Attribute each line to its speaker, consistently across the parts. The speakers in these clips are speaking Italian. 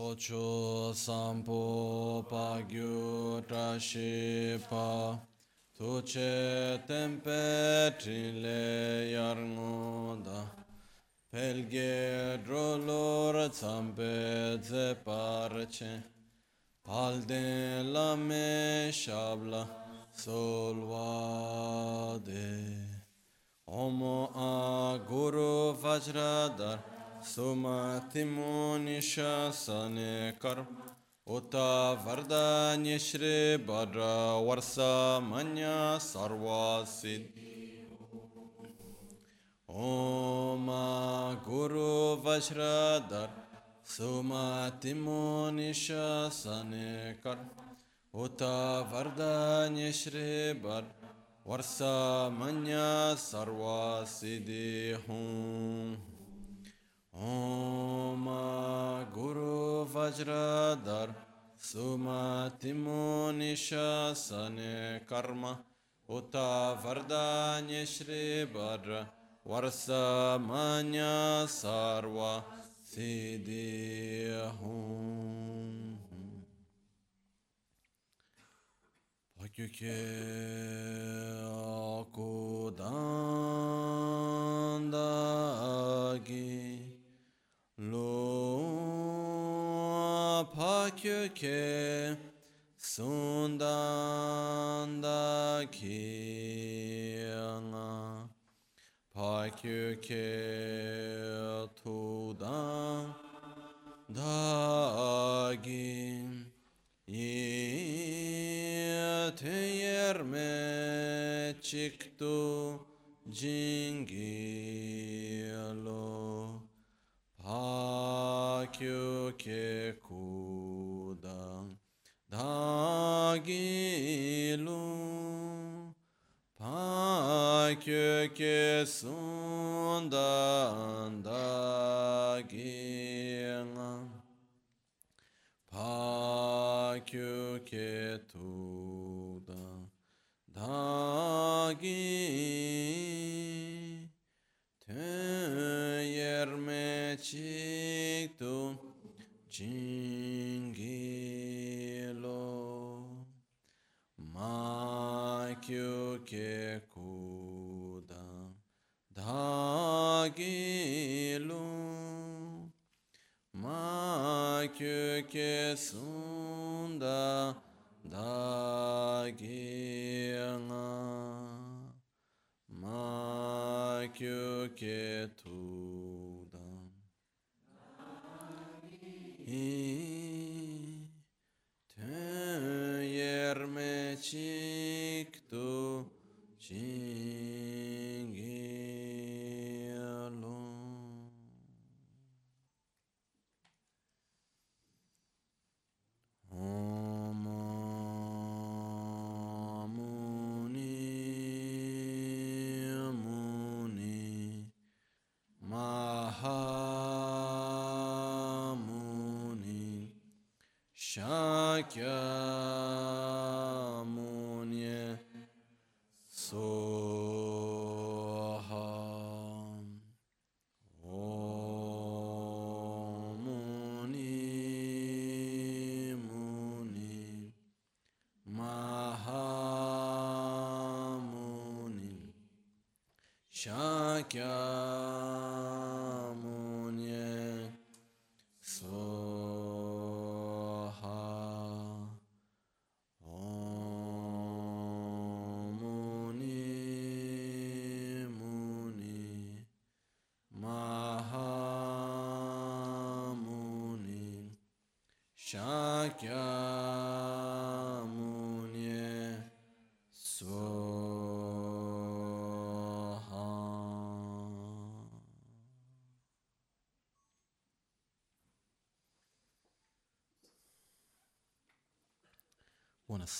Speaker 1: Ocho sampo pagyo trashepa Tuce tempe trile iarngoda Pelghe drolor țampe zeparce Al de la meșabla solvade Omo a guru vajradar Sumatimuni shasane karm Uta vardanya shri badra varsa manya sarva siddhi. Om Guru Vajradhar Sumatimuni shasane karm Uta vardanya shri badra varsa manya sarva siddhi. Hum Om Guru Vajradhar Sumatimuni Shasane Karma Uta Vardanya Shri Badra Varsamanya Sarva Siddhi Hum Pakyuke Akudandagi Lo pakyoke sundandaki ana pakyoke tudan dagin yete yerme çıktı cingi alo. Pakyuke kudan dagilu pakyuke sundan dagina pakyuke tudan dagi yerme çıktı jingilo makyuke kudan dagilu makyuke sunda dagina makyuke tudan i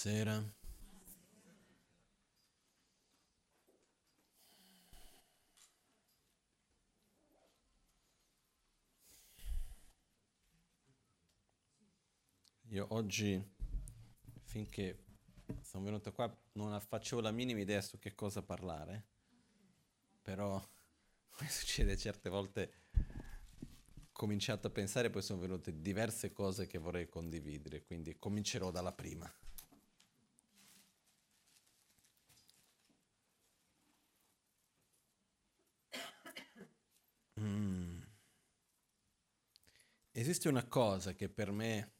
Speaker 1: Buonasera. Io oggi, finché sono venuto qua, non facevo la minima idea su che cosa parlare, però come succede certe volte cominciato a pensare, poi sono venute diverse cose che vorrei condividere, quindi comincerò dalla prima. Mm. Esiste una cosa che per me,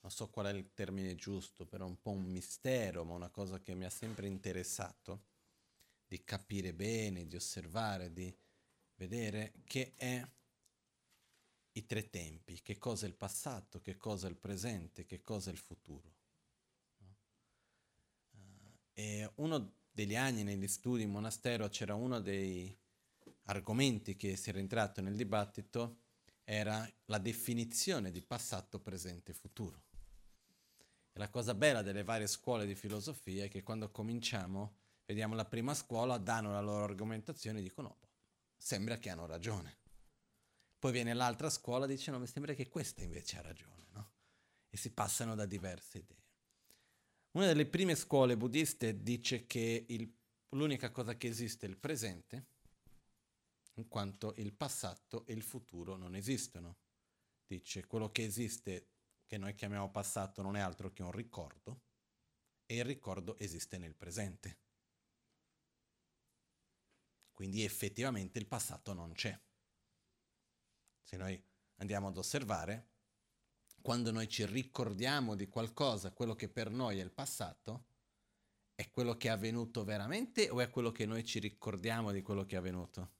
Speaker 1: non so qual è il termine giusto, però è un po' un mistero, ma una cosa che mi ha sempre interessato, di capire bene, di osservare, di vedere, che è i tre tempi, che cosa è il passato, che cosa è il presente, che cosa è il futuro. Uh, e uno degli anni negli studi in monastero c'era uno dei argomenti che si era entrato nel dibattito, era la definizione di passato, presente e futuro. E la cosa bella delle varie scuole di filosofia è che quando cominciamo, vediamo la prima scuola, danno la loro argomentazione e dicono, no, sembra che hanno ragione poi viene l'altra scuola e dice no, mi sembra che questa invece ha ragione, no? E si passano da diverse idee. Una delle prime scuole buddiste dice che il, l'unica cosa che esiste è il presente, in quanto il passato e il futuro non esistono. Dice quello che esiste, che noi chiamiamo passato, non è altro che un ricordo, e il ricordo esiste nel presente. Quindi effettivamente il passato non c'è se noi andiamo ad osservare, quando noi ci ricordiamo di qualcosa, quello che per noi è il passato, è quello che è avvenuto veramente o è quello che noi ci ricordiamo di quello che è avvenuto?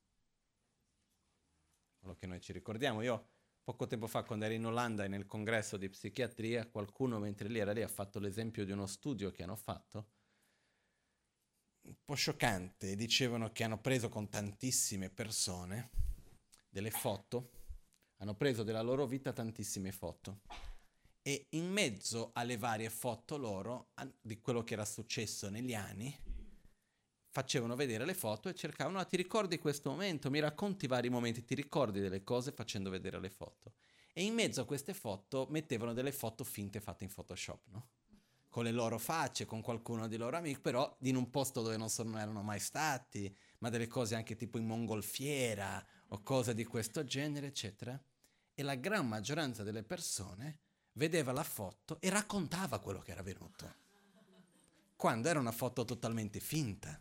Speaker 1: Quello che noi ci ricordiamo. Io poco tempo fa, quando ero in Olanda nel congresso di psichiatria, qualcuno mentre lì era lì ha fatto l'esempio di uno studio che hanno fatto, un po' scioccante, dicevano che hanno preso con tantissime persone delle foto hanno preso della loro vita tantissime foto e in mezzo alle varie foto loro di quello che era successo negli anni facevano vedere le foto e cercavano, ah, ti ricordi questo momento, mi racconti vari momenti, ti ricordi delle cose facendo vedere le foto. E in mezzo a queste foto mettevano delle foto finte fatte in Photoshop, no? Con le loro facce, con qualcuno dei loro amici, però in un posto dove non, sono, non erano mai stati, ma delle cose anche tipo in mongolfiera o cose di questo genere, eccetera. E la gran maggioranza delle persone vedeva la foto e raccontava quello che era venuto. Quando era una foto totalmente finta.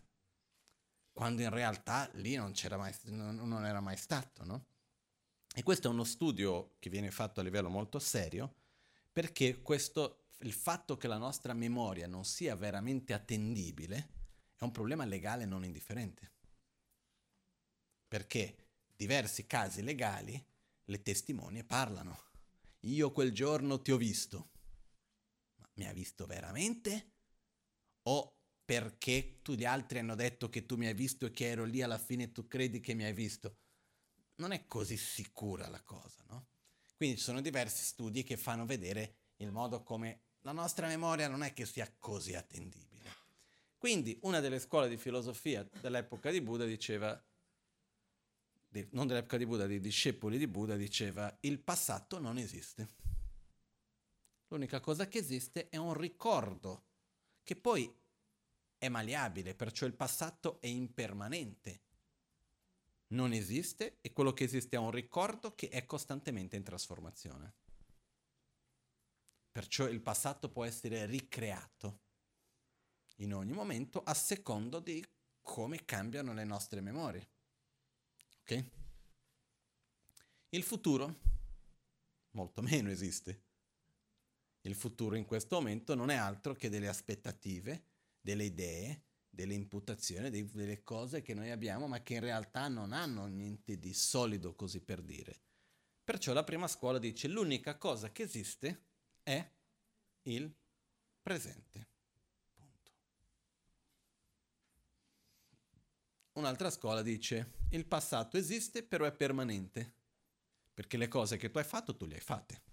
Speaker 1: Quando in realtà lì non, mai, non era mai stato, no? E questo è uno studio che viene fatto a livello molto serio perché questo, il fatto che la nostra memoria non sia veramente attendibile è un problema legale non indifferente. Perché diversi casi legali, le testimonie parlano. Io quel giorno ti ho visto. Ma mi ha visto veramente? O perché tu gli altri hanno detto che tu mi hai visto e che ero lì alla fine tu credi che mi hai visto? Non è così sicura la cosa, no? Quindi ci sono diversi studi che fanno vedere il modo come la nostra memoria non è che sia così attendibile. Quindi una delle scuole di filosofia dell'epoca di Buddha diceva non dell'epoca di Buddha, dei discepoli di Buddha, diceva il passato non esiste. L'unica cosa che esiste è un ricordo, che poi è maleabile, perciò il passato è impermanente. Non esiste e quello che esiste è un ricordo che è costantemente in trasformazione. Perciò il passato può essere ricreato in ogni momento a secondo di come cambiano le nostre memorie. Ok? Il futuro molto meno esiste. Il futuro in questo momento non è altro che delle aspettative, delle idee, delle imputazioni, delle cose che noi abbiamo, ma che in realtà non hanno niente di solido così per dire. Perciò la prima scuola dice l'unica cosa che esiste è il presente. Un'altra scuola dice il passato esiste però è permanente, perché le cose che tu hai fatto tu le hai fatte,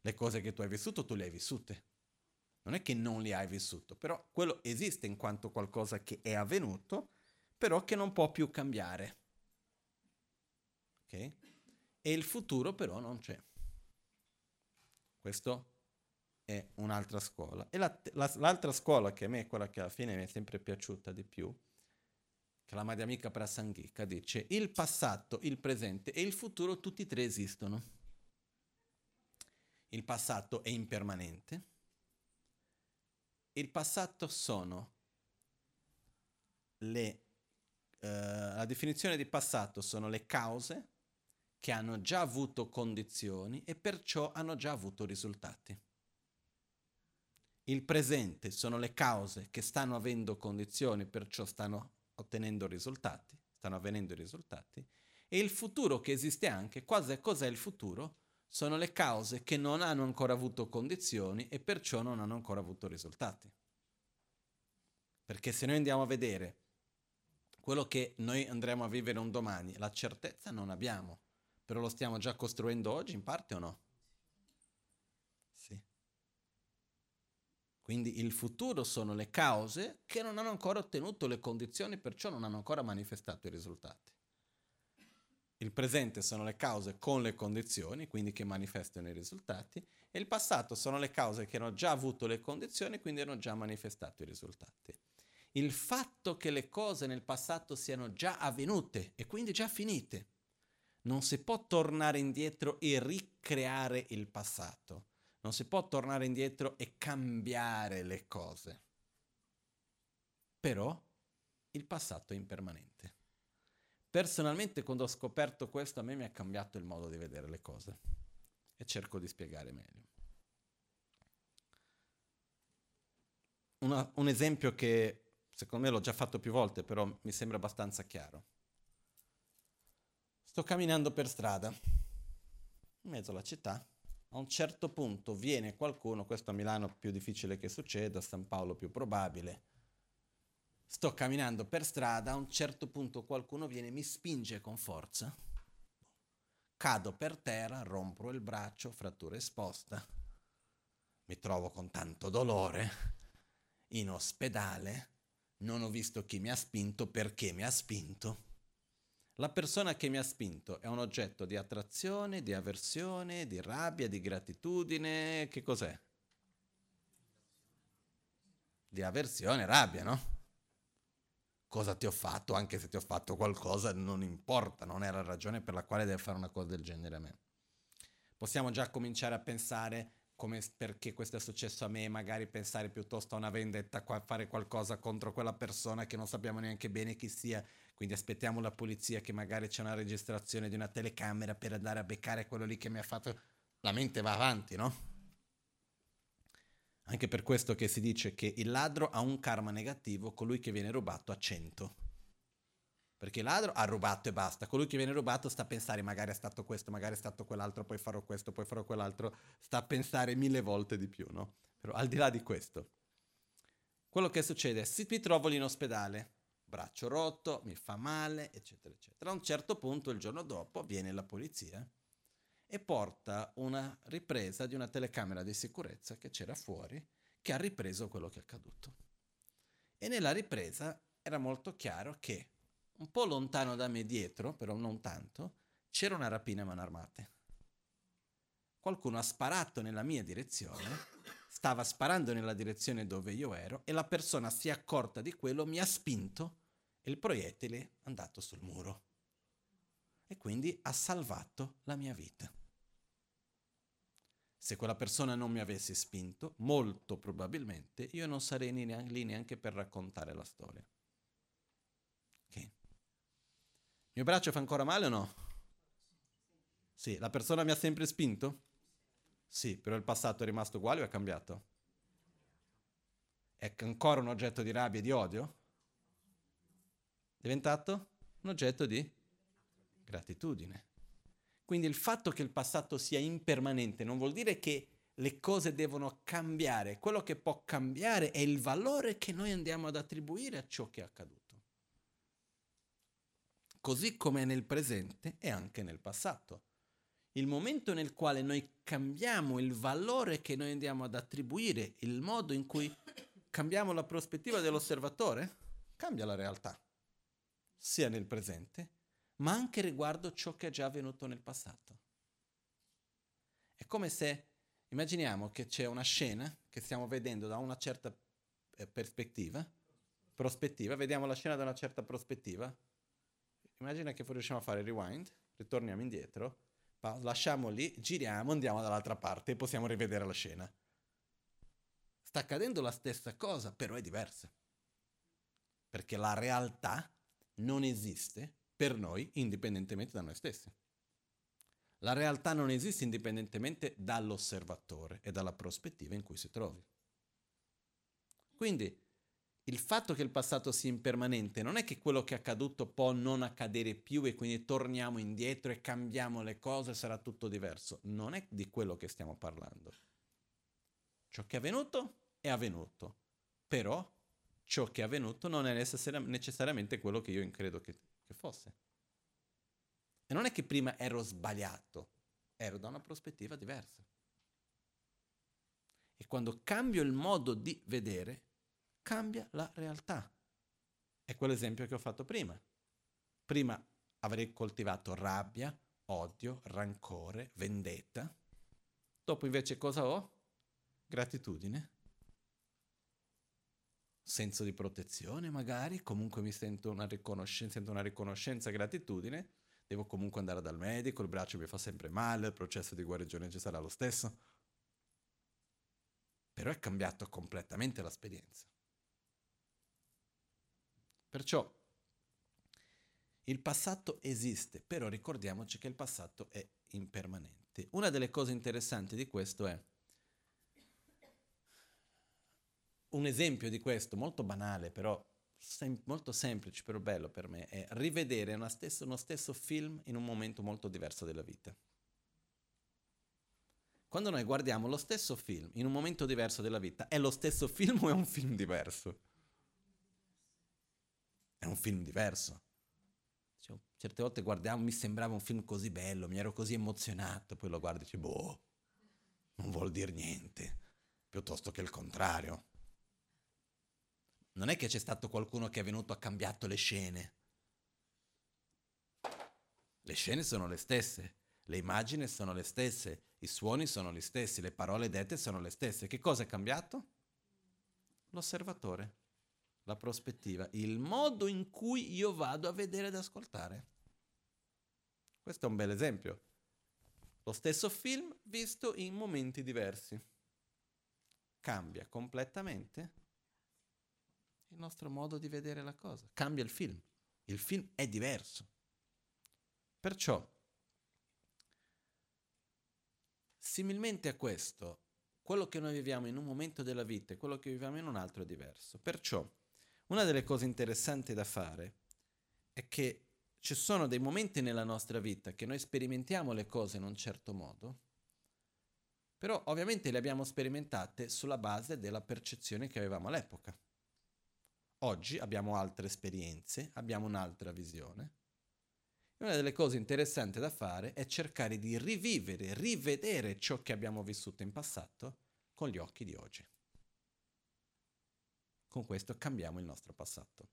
Speaker 1: le cose che tu hai vissuto tu le hai vissute. Non è che non le hai vissuto, però quello esiste in quanto qualcosa che è avvenuto, però che non può più cambiare. Ok? E il futuro però non c'è. Questo è un'altra scuola. E la, la, l'altra scuola che a me è quella che alla fine mi è sempre piaciuta di più, che la Madhyamika Prasangika, dice il passato, il presente e il futuro tutti e tre esistono. Il passato è impermanente. Il passato sono le... Uh, la definizione di passato sono le cause che hanno già avuto condizioni e perciò hanno già avuto risultati. Il presente sono le cause che stanno avendo condizioni, perciò stanno ottenendo risultati, stanno avvenendo risultati. E il futuro che esiste anche, cos'è, cos'è il futuro? Sono le cause che non hanno ancora avuto condizioni e perciò non hanno ancora avuto risultati. Perché se noi andiamo a vedere quello che noi andremo a vivere un domani, la certezza non abbiamo, però lo stiamo già costruendo oggi in parte o no? Quindi il futuro sono le cause che non hanno ancora ottenuto le condizioni, perciò non hanno ancora manifestato i risultati. Il presente sono le cause con le condizioni, quindi che manifestano i risultati, e il passato sono le cause che hanno già avuto le condizioni, quindi hanno già manifestato i risultati. Il fatto che le cose nel passato siano già avvenute e quindi già finite, non si può tornare indietro e ricreare il passato non si può tornare indietro e cambiare le cose. Però il passato è impermanente. Personalmente quando ho scoperto questo a me mi ha cambiato il modo di vedere le cose e cerco di spiegare meglio. Una, un esempio che secondo me l'ho già fatto più volte, però mi sembra abbastanza chiaro. Sto camminando per strada, in mezzo alla città, a un certo punto viene qualcuno, questo a Milano più difficile che succeda, a San Paolo più probabile, sto camminando per strada, a un certo punto qualcuno viene mi spinge con forza, cado per terra, rompo il braccio, frattura esposta, mi trovo con tanto dolore, in ospedale, non ho visto chi mi ha spinto, perché mi ha spinto. La persona che mi ha spinto è un oggetto di attrazione, di avversione, di rabbia, di gratitudine, che cos'è? Di avversione, rabbia, no? Cosa ti ho fatto, anche se ti ho fatto qualcosa, non importa, non è la ragione per la quale devi fare una cosa del genere a me. Possiamo già cominciare a pensare come perché questo è successo a me, magari pensare piuttosto a una vendetta, a fare qualcosa contro quella persona che non sappiamo neanche bene chi sia, quindi aspettiamo la polizia che magari c'è una registrazione di una telecamera per andare a beccare quello lì che mi ha fatto... La mente va avanti, no? Anche per questo che si dice che il ladro ha un karma negativo, colui che viene rubato ha 100. Perché il ladro ha rubato e basta. Colui che viene rubato sta a pensare magari è stato questo, magari è stato quell'altro, poi farò questo, poi farò quell'altro. Sta a pensare mille volte di più, no? Però al di là di questo, quello che succede è se mi trovo lì in ospedale, braccio rotto, mi fa male, eccetera, eccetera. A un certo punto, il giorno dopo, viene la polizia e porta una ripresa di una telecamera di sicurezza che c'era fuori, che ha ripreso quello che è accaduto. E nella ripresa era molto chiaro che un po' lontano da me dietro, però non tanto, c'era una rapina a mano armate. Qualcuno ha sparato nella mia direzione stava sparando nella direzione dove io ero e la persona si è accorta di quello, mi ha spinto e il proiettile è andato sul muro. E quindi ha salvato la mia vita. Se quella persona non mi avesse spinto, molto probabilmente io non sarei lì neanche per raccontare la storia. Ok? Il mio braccio fa ancora male o no? Sì, la persona mi ha sempre spinto? Sì, però il passato è rimasto uguale o è cambiato? È ancora un oggetto di rabbia e di odio? diventato un oggetto di gratitudine. Quindi il fatto che il passato sia impermanente non vuol dire che le cose devono cambiare, quello che può cambiare è il valore che noi andiamo ad attribuire a ciò che è accaduto. Così come nel presente e anche nel passato. Il momento nel quale noi cambiamo il valore che noi andiamo ad attribuire, il modo in cui cambiamo la prospettiva dell'osservatore, cambia la realtà sia nel presente, ma anche riguardo ciò che è già avvenuto nel passato. È come se, immaginiamo che c'è una scena che stiamo vedendo da una certa eh, prospettiva vediamo la scena da una certa prospettiva. Immagina che riusciamo a fare rewind, ritorniamo indietro, lasciamo lì, giriamo, andiamo dall'altra parte e possiamo rivedere la scena. Sta accadendo la stessa cosa, però è diversa. Perché la realtà non esiste per noi indipendentemente da noi stessi. La realtà non esiste indipendentemente dall'osservatore e dalla prospettiva in cui si trovi. Quindi il fatto che il passato sia impermanente non è che quello che è accaduto può non accadere più e quindi torniamo indietro e cambiamo le cose e sarà tutto diverso. Non è di quello che stiamo parlando. Ciò che è avvenuto è avvenuto, però ciò che è avvenuto non è necessariamente quello che io credo che, che fosse. E non è che prima ero sbagliato, ero da una prospettiva diversa. E quando cambio il modo di vedere, cambia la realtà. È quell'esempio che ho fatto prima. Prima avrei coltivato rabbia, odio, rancore, vendetta. Dopo invece cosa ho? Gratitudine. Senso di protezione magari, comunque mi sento una riconoscenza, sento una riconoscenza, gratitudine. Devo comunque andare dal medico, il braccio mi fa sempre male, il processo di guarigione ci sarà lo stesso. Però è cambiato completamente l'esperienza. Perciò il passato esiste, però ricordiamoci che il passato è impermanente. Una delle cose interessanti di questo è un esempio di questo, molto banale, però sem- molto semplice, però bello per me, è rivedere stesso, uno stesso film in un momento molto diverso della vita. Quando noi guardiamo lo stesso film in un momento diverso della vita, è lo stesso film o è un film diverso? è un film diverso. Cioè, certe volte guardiamo, mi sembrava un film così bello, mi ero così emozionato, poi lo guardi e dici, boh, non vuol dire niente, piuttosto che il contrario. Non è che c'è stato qualcuno che è venuto e ha cambiato le scene. Le scene sono le stesse, le immagini sono le stesse, i suoni sono gli stessi, le parole dette sono le stesse. Che cosa è cambiato? L'osservatore la prospettiva, il modo in cui io vado a vedere ed ascoltare. Questo è un bel esempio. Lo stesso film visto in momenti diversi. Cambia completamente il nostro modo di vedere la cosa. Cambia il film. Il film è diverso. Perciò, similmente a questo, quello che noi viviamo in un momento della vita e quello che viviamo in un altro è diverso. Perciò, una delle cose interessanti da fare è che ci sono dei momenti nella nostra vita che noi sperimentiamo le cose in un certo modo, però ovviamente le abbiamo sperimentate sulla base della percezione che avevamo all'epoca. Oggi abbiamo altre esperienze, abbiamo un'altra visione. E una delle cose interessanti da fare è cercare di rivivere, rivedere ciò che abbiamo vissuto in passato con gli occhi di oggi. Con questo cambiamo il nostro passato.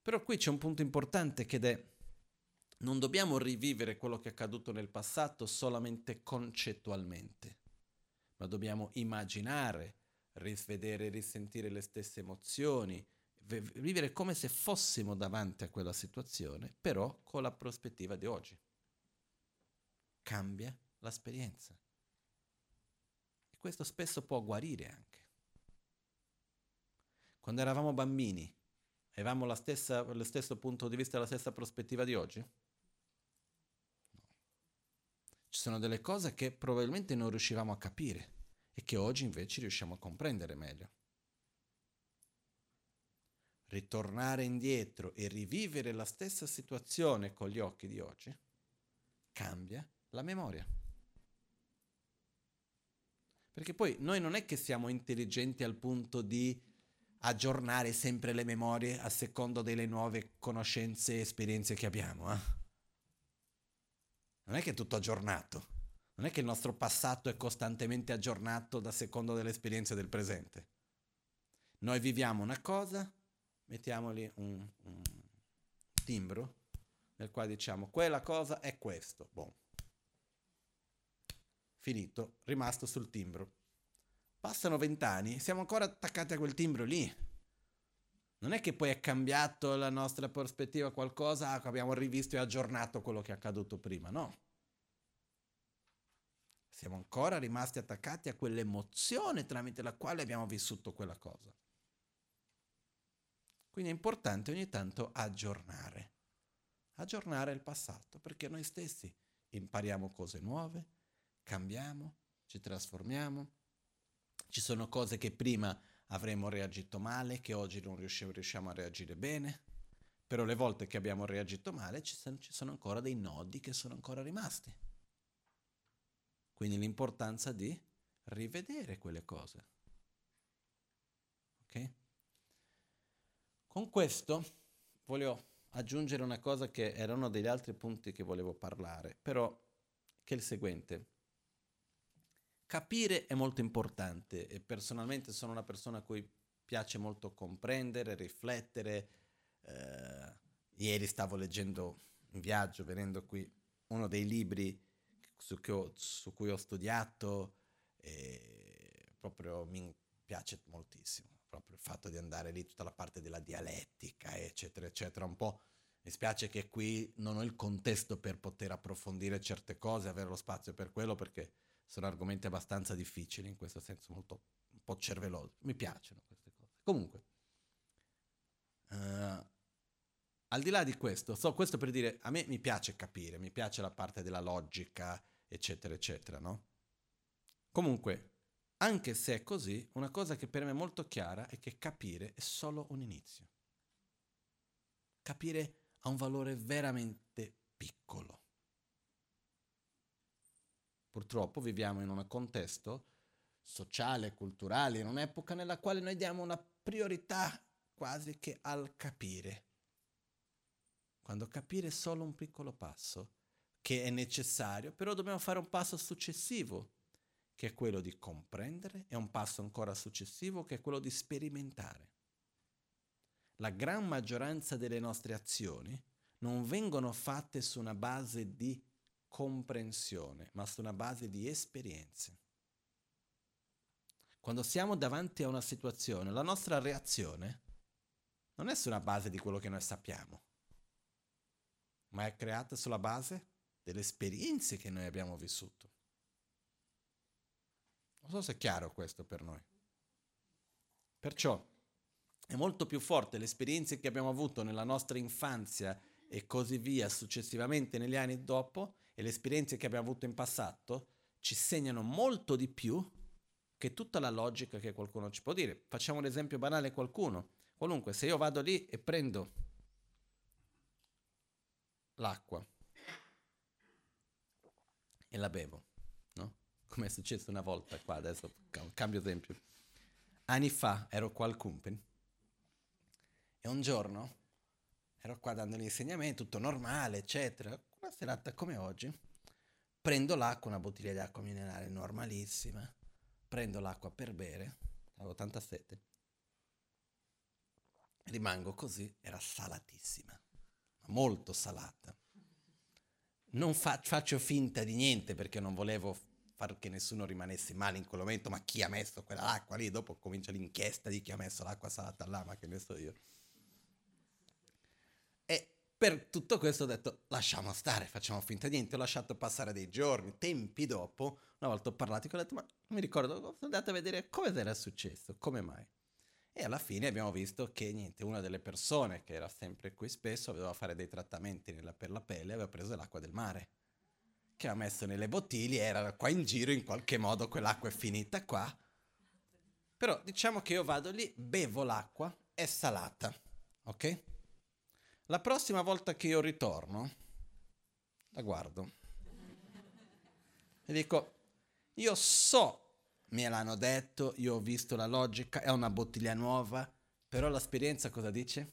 Speaker 1: Però qui c'è un punto importante che è non dobbiamo rivivere quello che è accaduto nel passato solamente concettualmente, ma dobbiamo immaginare, risvedere, risentire le stesse emozioni, vivere come se fossimo davanti a quella situazione, però con la prospettiva di oggi. Cambia l'esperienza. E questo spesso può guarire anche. Quando eravamo bambini, avevamo lo stesso punto di vista, la stessa prospettiva di oggi? No. Ci sono delle cose che probabilmente non riuscivamo a capire e che oggi invece riusciamo a comprendere meglio. Ritornare indietro e rivivere la stessa situazione con gli occhi di oggi cambia la memoria. Perché poi noi non è che siamo intelligenti al punto di aggiornare sempre le memorie a secondo delle nuove conoscenze e esperienze che abbiamo. Eh? Non è che è tutto aggiornato. Non è che il nostro passato è costantemente aggiornato da secondo delle esperienze del presente. Noi viviamo una cosa, mettiamoli un, un timbro nel quale diciamo quella cosa è questo. Boh. Finito, rimasto sul timbro Passano vent'anni, siamo ancora attaccati a quel timbro lì. Non è che poi è cambiato la nostra prospettiva qualcosa, ah, abbiamo rivisto e aggiornato quello che è accaduto prima, no. Siamo ancora rimasti attaccati a quell'emozione tramite la quale abbiamo vissuto quella cosa. Quindi è importante ogni tanto aggiornare, aggiornare il passato, perché noi stessi impariamo cose nuove, cambiamo, ci trasformiamo. Ci sono cose che prima avremmo reagito male, che oggi non riusciamo, a reagire bene, però le volte che abbiamo reagito male ci sono ancora dei nodi che sono ancora rimasti. Quindi l'importanza di rivedere quelle cose. Ok? Con questo voglio aggiungere una cosa che era uno degli altri punti che volevo parlare, però che è il seguente. Capire è molto importante e personalmente sono una persona a cui piace molto comprendere, riflettere. Eh, ieri stavo leggendo in viaggio, venendo qui, uno dei libri su, ho, su cui ho studiato e proprio mi piace moltissimo, proprio il fatto di andare lì, tutta la parte della dialettica, eccetera, eccetera, un po'. Mi spiace che qui non ho il contesto per poter approfondire certe cose, avere lo spazio per quello, perché sono argomenti abbastanza difficili, in questo senso molto un po' cervellosi. Mi piacciono queste cose. Comunque, uh, al di là di questo, so questo per dire, a me mi piace capire, mi piace la parte della logica, eccetera, eccetera, no? Comunque, anche se è così, una cosa che per me è molto chiara è che capire è solo un inizio. Capire ha un valore veramente piccolo. Purtroppo viviamo in un contesto sociale, culturale, in un'epoca nella quale noi diamo una priorità quasi che al capire. Quando capire solo un piccolo passo, che è necessario, però dobbiamo fare un passo successivo, che è quello di comprendere, e un passo ancora successivo, che è quello di sperimentare. La gran maggioranza delle nostre azioni non vengono fatte su una base di comprensione, ma su una base di esperienze. Quando siamo davanti a una situazione, la nostra reazione non è su una base di quello che noi sappiamo, ma è creata sulla base delle esperienze che noi abbiamo vissuto. Non so se è chiaro questo per noi. Perciò è molto più forte le esperienze che abbiamo avuto nella nostra infanzia e così via successivamente negli anni dopo e le esperienze che abbiamo avuto in passato ci segnano molto di più che tutta la logica che qualcuno ci può dire. Facciamo l'esempio banale qualcuno. Qualunque, se io vado lì e prendo l'acqua e la bevo, no? Come è successo una volta qua, adesso cambio esempio. Anni fa ero qua al Kumpen e un giorno ero qua dando l'insegnamento, tutto normale, eccetera. Una serata come oggi, prendo l'acqua, una bottiglia di acqua minerale normalissima, prendo l'acqua per bere, avevo tanta sete, rimango così, era salatissima, molto salata non fa- faccio finta di niente perché non volevo far che nessuno rimanesse male in quel momento, ma chi ha messo quella acqua lì? Dopo comincia l'inchiesta di chi ha messo l'acqua salata là, ma che ne so io. E per tutto questo ho detto lasciamo stare, facciamo finta di niente, ho lasciato passare dei giorni, tempi dopo, una volta ho parlato e ho detto ma non mi ricordo, sono andato a vedere come era successo, come mai. E alla fine abbiamo visto che niente, una delle persone che era sempre qui spesso aveva fare dei trattamenti nella, per la pelle, aveva preso l'acqua del mare, che ha messo nelle bottiglie, era qua in giro, in qualche modo quell'acqua è finita qua. Però diciamo che io vado lì, bevo l'acqua, è salata, ok? La prossima volta che io ritorno, la guardo e dico, io so me l'hanno detto, io ho visto la logica, è una bottiglia nuova, però l'esperienza cosa dice?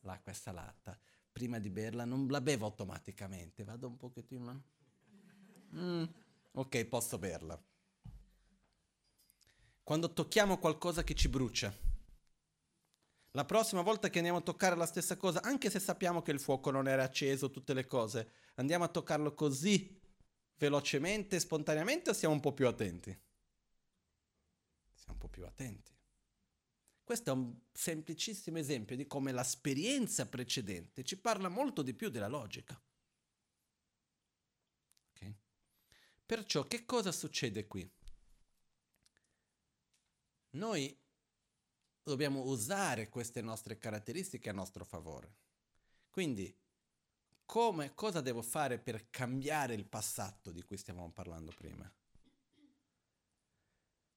Speaker 1: L'acqua è salata. Prima di berla non la bevo automaticamente, vado un pochettino... Mm, ok, posso berla. Quando tocchiamo qualcosa che ci brucia, la prossima volta che andiamo a toccare la stessa cosa, anche se sappiamo che il fuoco non era acceso, tutte le cose, andiamo a toccarlo così velocemente, spontaneamente o siamo un po' più attenti? Un po' più attenti. Questo è un semplicissimo esempio di come l'esperienza precedente ci parla molto di più della logica. Okay? Perciò che cosa succede qui? Noi dobbiamo usare queste nostre caratteristiche a nostro favore. Quindi, come, cosa devo fare per cambiare il passato di cui stiamo parlando prima?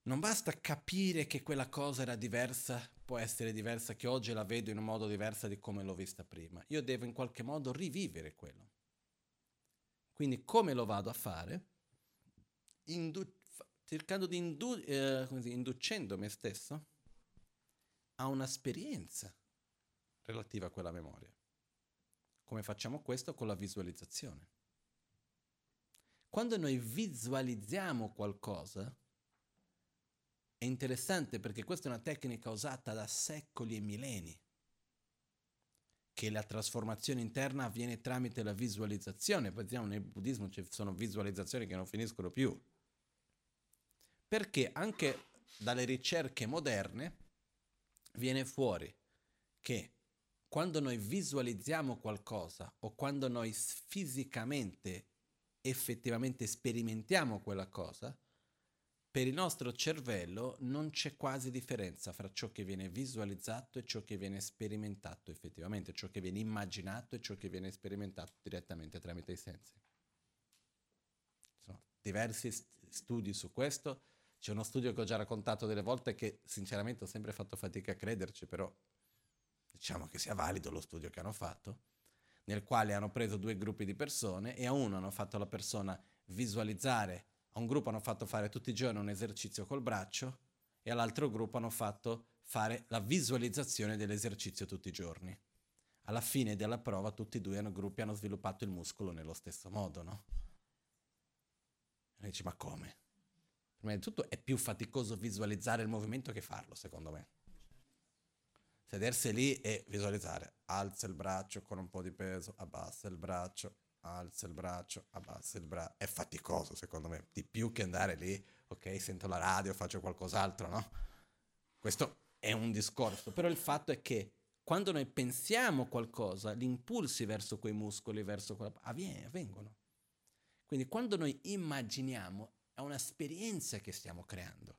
Speaker 1: Non basta capire che quella cosa era diversa, può essere diversa, che oggi la vedo in un modo diverso di come l'ho vista prima. Io devo in qualche modo rivivere quello. Quindi come lo vado a fare? Indu- cercando di indu- eh, inducendo me stesso a un'esperienza relativa a quella memoria. Come facciamo questo? Con la visualizzazione. Quando noi visualizziamo qualcosa, è interessante perché questa è una tecnica usata da secoli e millenni, che la trasformazione interna avviene tramite la visualizzazione. Vediamo nel buddismo ci sono visualizzazioni che non finiscono più. Perché anche dalle ricerche moderne viene fuori che quando noi visualizziamo qualcosa o quando noi fisicamente effettivamente sperimentiamo quella cosa, per il nostro cervello non c'è quasi differenza fra ciò che viene visualizzato e ciò che viene sperimentato effettivamente, ciò che viene immaginato e ciò che viene sperimentato direttamente tramite i sensi. Ci sono diversi studi su questo, c'è uno studio che ho già raccontato delle volte che sinceramente ho sempre fatto fatica a crederci, però diciamo che sia valido lo studio che hanno fatto, nel quale hanno preso due gruppi di persone e a uno hanno fatto la persona visualizzare a un gruppo hanno fatto fare tutti i giorni un esercizio col braccio e all'altro gruppo hanno fatto fare la visualizzazione dell'esercizio tutti i giorni. Alla fine della prova tutti e due i gruppi hanno sviluppato il muscolo nello stesso modo, no? E dici, ma come? Prima di tutto è più faticoso visualizzare il movimento che farlo, secondo me. Sedersi lì e visualizzare. Alza il braccio con un po' di peso, abbassa il braccio, alza il braccio, abbassa il braccio. È faticoso secondo me, di più che andare lì, ok, sento la radio, faccio qualcos'altro, no? Questo è un discorso, però il fatto è che quando noi pensiamo qualcosa, gli impulsi verso quei muscoli, verso quella... Avvengono. Quindi quando noi immaginiamo, è un'esperienza che stiamo creando.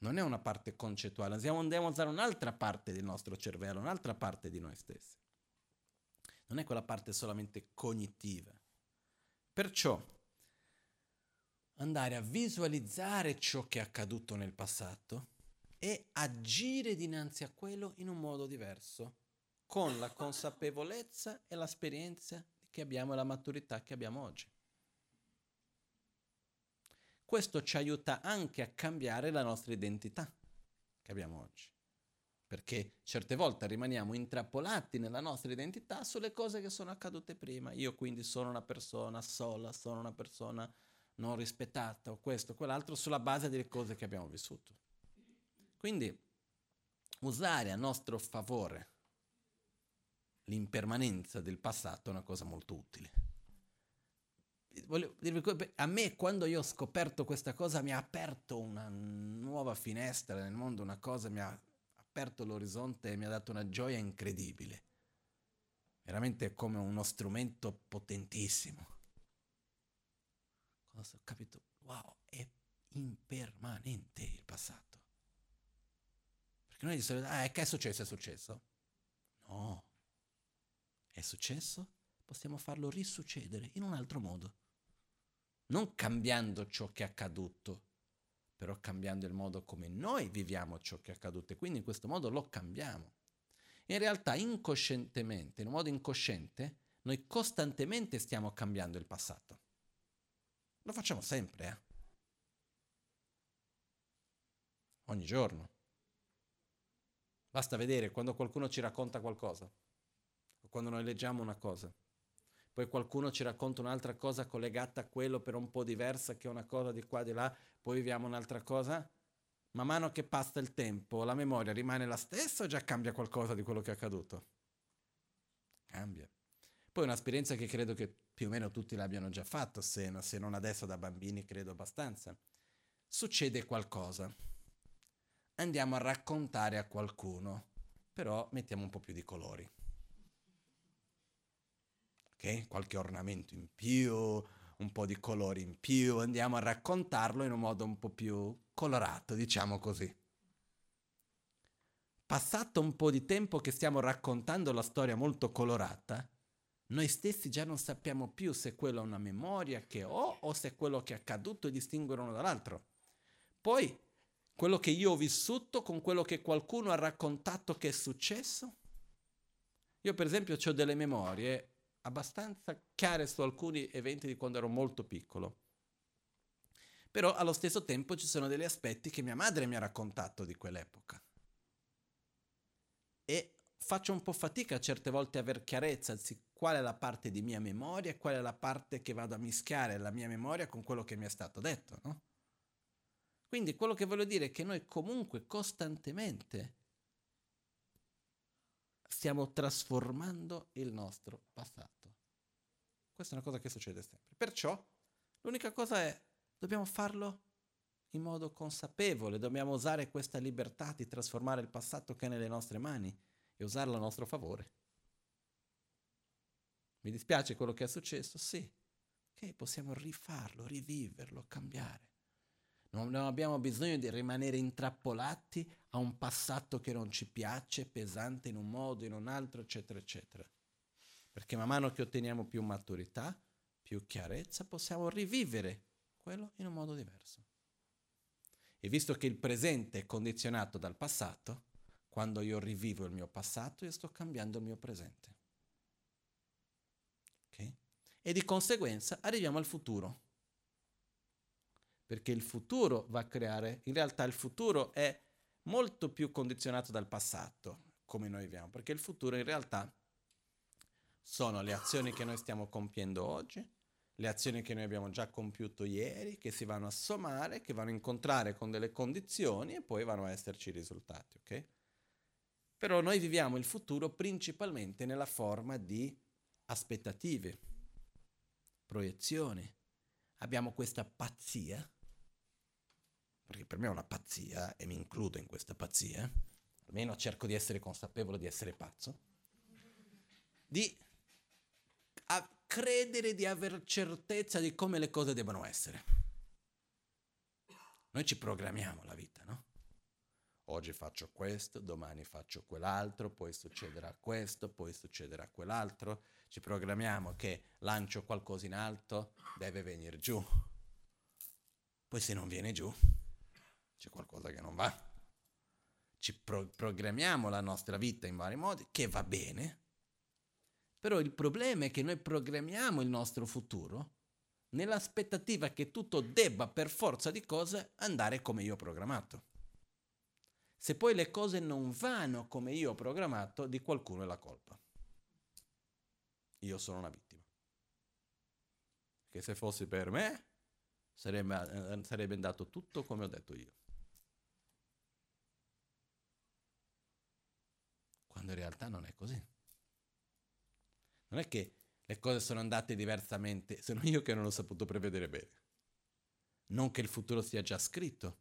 Speaker 1: Non è una parte concettuale, andiamo a usare un'altra parte del nostro cervello, un'altra parte di noi stessi non è quella parte solamente cognitiva. Perciò andare a visualizzare ciò che è accaduto nel passato e agire dinanzi a quello in un modo diverso, con la consapevolezza e l'esperienza che abbiamo e la maturità che abbiamo oggi. Questo ci aiuta anche a cambiare la nostra identità che abbiamo oggi perché certe volte rimaniamo intrappolati nella nostra identità sulle cose che sono accadute prima. Io quindi sono una persona sola, sono una persona non rispettata o questo o quell'altro sulla base delle cose che abbiamo vissuto. Quindi usare a nostro favore l'impermanenza del passato è una cosa molto utile. Dirvi, a me quando io ho scoperto questa cosa mi ha aperto una nuova finestra nel mondo, una cosa mi ha aperto l'orizzonte e mi ha dato una gioia incredibile. Veramente come uno strumento potentissimo. Cosa ho capito? Wow, è impermanente il passato. Perché noi di solito, ah, che è successo? È successo? No. È successo? Possiamo farlo risuccedere in un altro modo. Non cambiando ciò che è accaduto, però cambiando il modo come noi viviamo ciò che è accaduto e quindi in questo modo lo cambiamo. In realtà incoscientemente, in un modo incosciente, noi costantemente stiamo cambiando il passato. Lo facciamo sempre, eh? Ogni giorno. Basta vedere quando qualcuno ci racconta qualcosa, o quando noi leggiamo una cosa, poi qualcuno ci racconta un'altra cosa collegata a quello per un po' diversa, che è una cosa di qua di là, poi viviamo un'altra cosa. Man mano che passa il tempo, la memoria rimane la stessa o già cambia qualcosa di quello che è accaduto? Cambia. Poi un'esperienza che credo che più o meno tutti l'abbiano già fatto, se, se non adesso da bambini credo abbastanza. Succede qualcosa. andiamo a raccontare a qualcuno, però mettiamo un po' più di colori. Ok? Qualche ornamento in più, un po' di colori in più, andiamo a raccontarlo in un modo un po' più colorato, diciamo così. Passato un po' di tempo che stiamo raccontando la storia molto colorata, noi stessi già non sappiamo più se quella è una memoria che ho o se quello che è accaduto e distinguere uno dall'altro. Poi quello che io ho vissuto con quello che qualcuno ha raccontato che è successo? Io per esempio ho delle memorie abbastanza chiare su alcuni eventi di quando ero molto piccolo. Però allo stesso tempo ci sono degli aspetti che mia madre mi ha raccontato di quell'epoca. E faccio un po' fatica certe volte a aver chiarezza su qual è la parte di mia memoria e qual è la parte che vado a mischiare la mia memoria con quello che mi è stato detto, no? Quindi quello che voglio dire è che noi comunque costantemente stiamo trasformando il nostro passato. Questa è una cosa che succede sempre. Perciò l'unica cosa è, dobbiamo farlo in modo consapevole, dobbiamo usare questa libertà di trasformare il passato che è nelle nostre mani e usarlo a nostro favore. Mi dispiace quello che è successo? Sì. Ok, possiamo rifarlo, riviverlo, cambiare. Non abbiamo bisogno di rimanere intrappolati a un passato che non ci piace, pesante in un modo, in un altro, eccetera, eccetera. Perché man mano che otteniamo più maturità, più chiarezza, possiamo rivivere quello in un modo diverso. E visto che il presente è condizionato dal passato, quando io rivivo il mio passato, io sto cambiando il mio presente. Okay? E di conseguenza arriviamo al futuro perché il futuro va a creare, in realtà il futuro è molto più condizionato dal passato, come noi viviamo, perché il futuro in realtà sono le azioni che noi stiamo compiendo oggi, le azioni che noi abbiamo già compiuto ieri, che si vanno a sommare, che vanno a incontrare con delle condizioni e poi vanno a esserci i risultati, ok? Però noi viviamo il futuro principalmente nella forma di aspettative, proiezioni. Abbiamo questa pazzia perché per me è una pazzia e mi includo in questa pazzia, almeno cerco di essere consapevole di essere pazzo, di credere di aver certezza di come le cose debbano essere. Noi ci programmiamo la vita, no? Oggi faccio questo, domani faccio quell'altro, poi succederà questo, poi succederà quell'altro. Ci programmiamo che lancio qualcosa in alto, deve venire giù. Poi se non viene giù, c'è qualcosa che non va. Ci pro- programmiamo la nostra vita in vari modi, che va bene, però il problema è che noi programmiamo il nostro futuro nell'aspettativa che tutto debba per forza di cose andare come io ho programmato. Se poi le cose non vanno come io ho programmato, di qualcuno è la colpa. Io sono una vittima. Che se fosse per me, sarebbe, eh, sarebbe andato tutto come ho detto io. quando in realtà non è così. Non è che le cose sono andate diversamente, sono io che non ho saputo prevedere bene. Non che il futuro sia già scritto,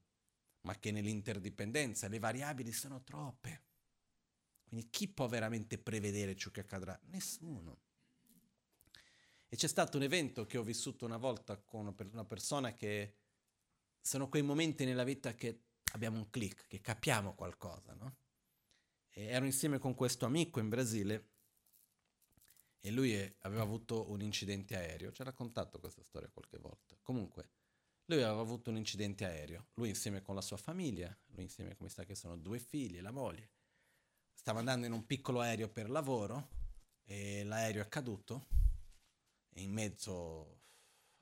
Speaker 1: ma che nell'interdipendenza le variabili sono troppe. Quindi chi può veramente prevedere ciò che accadrà? Nessuno. E c'è stato un evento che ho vissuto una volta con una persona che sono quei momenti nella vita che abbiamo un click, che capiamo qualcosa, no? ero insieme con questo amico in Brasile e lui è, aveva avuto un incidente aereo. Ci ha raccontato questa storia qualche volta. Comunque, lui aveva avuto un incidente aereo. Lui insieme con la sua famiglia, lui insieme, come sa che sono due figli e la moglie, stava andando in un piccolo aereo per lavoro e l'aereo è caduto in mezzo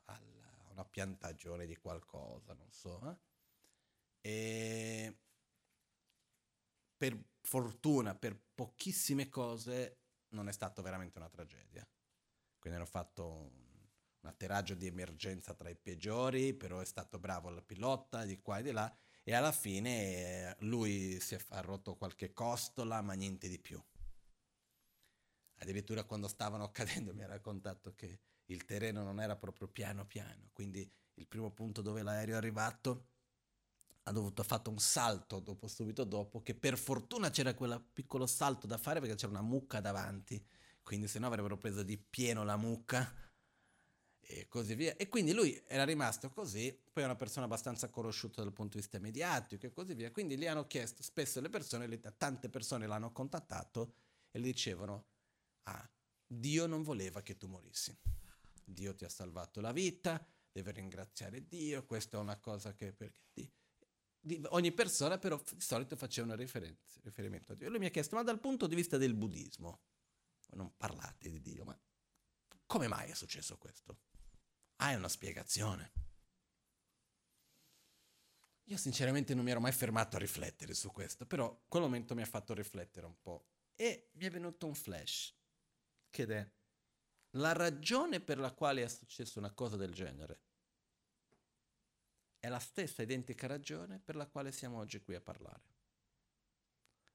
Speaker 1: a una piantagione di qualcosa, non so. Eh? E per fortuna, per pochissime cose, non è stata veramente una tragedia. Quindi hanno fatto un, un atterraggio di emergenza tra i peggiori, però è stato bravo il pilota di qua e di là, e alla fine eh, lui si è rotto qualche costola, ma niente di più. Addirittura quando stavano cadendo mi ha raccontato che il terreno non era proprio piano piano, quindi il primo punto dove l'aereo è arrivato ha dovuto, ha fatto un salto dopo, subito dopo, che per fortuna c'era quel piccolo salto da fare perché c'era una mucca davanti, quindi se no avrebbero preso di pieno la mucca e così via. E quindi lui era rimasto così, poi è una persona abbastanza conosciuta dal punto di vista mediatico e così via. Quindi gli hanno chiesto, spesso le persone, tante persone l'hanno contattato e gli dicevano, ah, Dio non voleva che tu morissi. Dio ti ha salvato la vita, deve ringraziare Dio, questa è una cosa che... Perché ogni persona però di solito faceva un riferimento a Dio. Lui mi ha chiesto, ma dal punto di vista del buddismo, non parlate di Dio, ma come mai è successo questo? Hai una spiegazione? Io sinceramente non mi ero mai fermato a riflettere su questo, però quel momento mi ha fatto riflettere un po' e mi è venuto un flash, che è la ragione per la quale è successo una cosa del genere è la stessa identica ragione per la quale siamo oggi qui a parlare.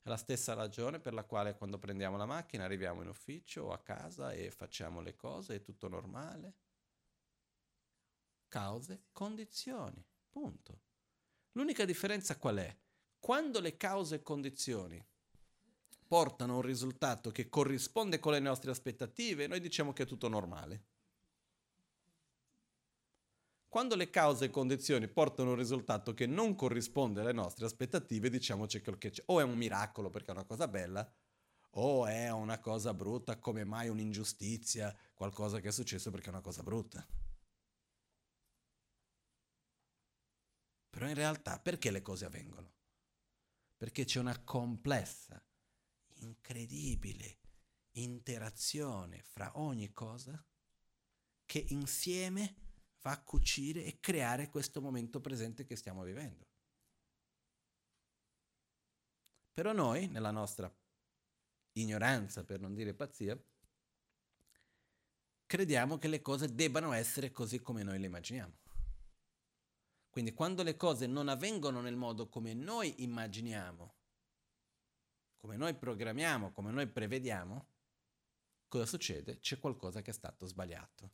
Speaker 1: È la stessa ragione per la quale quando prendiamo la macchina arriviamo in ufficio o a casa e facciamo le cose, è tutto normale. Cause, condizioni, punto. L'unica differenza qual è? Quando le cause e condizioni portano a un risultato che corrisponde con le nostre aspettative, noi diciamo che è tutto normale. Quando le cause e condizioni portano un risultato che non corrisponde alle nostre aspettative, diciamoci che. O è un miracolo perché è una cosa bella, o è una cosa brutta, come mai un'ingiustizia, qualcosa che è successo perché è una cosa brutta. Però in realtà perché le cose avvengono? Perché c'è una complessa, incredibile interazione fra ogni cosa che insieme va a cucire e creare questo momento presente che stiamo vivendo. Però noi, nella nostra ignoranza, per non dire pazzia, crediamo che le cose debbano essere così come noi le immaginiamo. Quindi quando le cose non avvengono nel modo come noi immaginiamo, come noi programmiamo, come noi prevediamo, cosa succede? C'è qualcosa che è stato sbagliato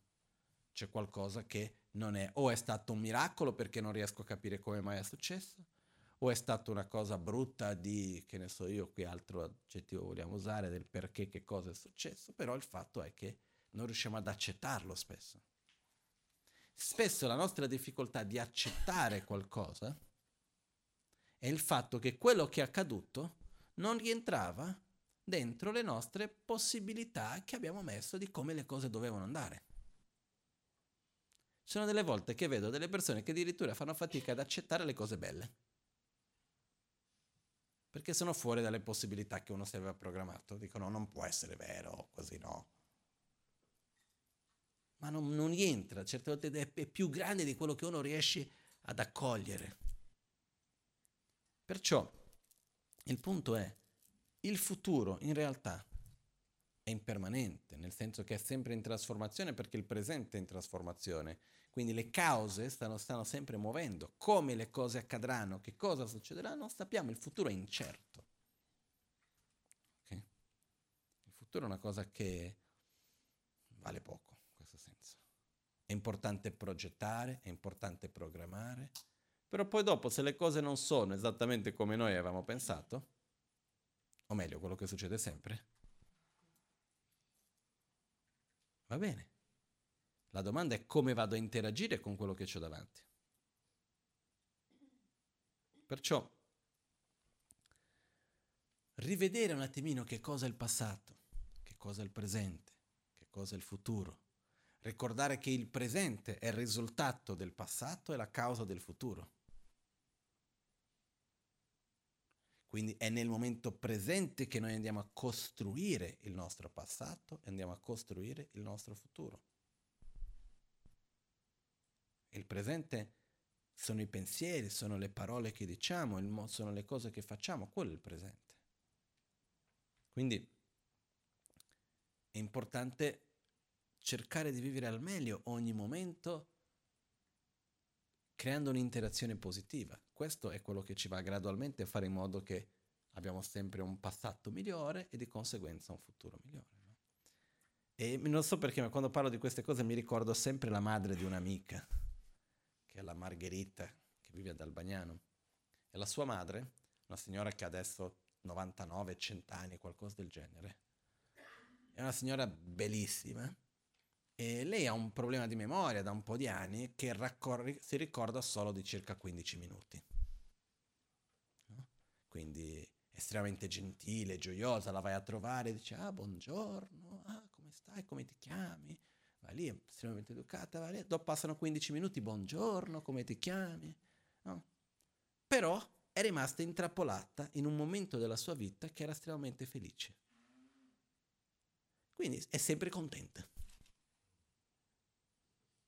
Speaker 1: c'è qualcosa che non è o è stato un miracolo perché non riesco a capire come mai è successo, o è stata una cosa brutta di, che ne so io, qui altro aggettivo vogliamo usare, del perché che cosa è successo, però il fatto è che non riusciamo ad accettarlo spesso. Spesso la nostra difficoltà di accettare qualcosa è il fatto che quello che è accaduto non rientrava dentro le nostre possibilità che abbiamo messo di come le cose dovevano andare sono delle volte che vedo delle persone che addirittura fanno fatica ad accettare le cose belle. Perché sono fuori dalle possibilità che uno si aveva programmato. Dicono non può essere vero, così no. Ma non, non rientra, certe volte è più grande di quello che uno riesce ad accogliere. Perciò il punto è, il futuro in realtà è impermanente, nel senso che è sempre in trasformazione perché il presente è in trasformazione quindi le cause stanno, stanno sempre muovendo. Come le cose accadranno, che cosa succederà, non sappiamo, il futuro è incerto. Okay? Il futuro è una cosa che vale poco, in questo senso. È importante progettare, è importante programmare, però poi dopo se le cose non sono esattamente come noi avevamo pensato, o meglio, quello che succede sempre, va bene. La domanda è come vado a interagire con quello che ho davanti. Perciò rivedere un attimino che cosa è il passato, che cosa è il presente, che cosa è il futuro. Ricordare che il presente è il risultato del passato e la causa del futuro. Quindi è nel momento presente che noi andiamo a costruire il nostro passato e andiamo a costruire il nostro futuro. Il presente sono i pensieri, sono le parole che diciamo, mo- sono le cose che facciamo, quello è il presente. Quindi è importante cercare di vivere al meglio ogni momento creando un'interazione positiva. Questo è quello che ci va gradualmente a fare in modo che abbiamo sempre un passato migliore e di conseguenza un futuro migliore. No? E non so perché, ma quando parlo di queste cose mi ricordo sempre la madre di un'amica che è la Margherita, che vive ad Albagnano. e la sua madre, una signora che adesso 99, 100 anni, qualcosa del genere, è una signora bellissima e lei ha un problema di memoria da un po' di anni che raccorri, si ricorda solo di circa 15 minuti. No? Quindi estremamente gentile, gioiosa, la vai a trovare dice ah buongiorno, ah come stai, come ti chiami? Va lì, è estremamente educata, va lì, dopo passano 15 minuti, buongiorno, come ti chiami? No? Però è rimasta intrappolata in un momento della sua vita che era estremamente felice. Quindi è sempre contenta.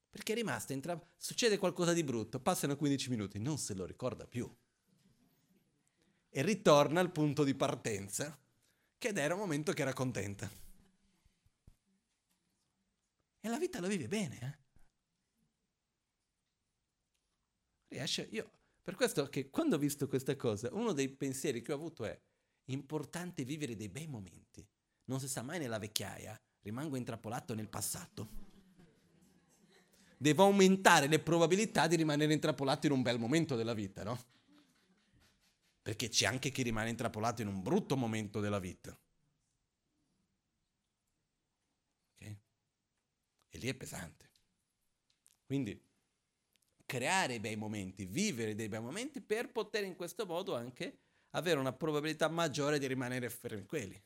Speaker 1: Perché è rimasta intrappolata. Succede qualcosa di brutto, passano 15 minuti, non se lo ricorda più. E ritorna al punto di partenza, che era un momento che era contenta. E la vita la vive bene, eh? Riesce, io, per questo che quando ho visto questa cosa, uno dei pensieri che ho avuto è importante vivere dei bei momenti. Non si sa mai nella vecchiaia, rimango intrappolato nel passato. Devo aumentare le probabilità di rimanere intrappolato in un bel momento della vita, no? Perché c'è anche chi rimane intrappolato in un brutto momento della vita. E lì è pesante. Quindi creare bei momenti, vivere dei bei momenti per poter in questo modo anche avere una probabilità maggiore di rimanere fermi quelli.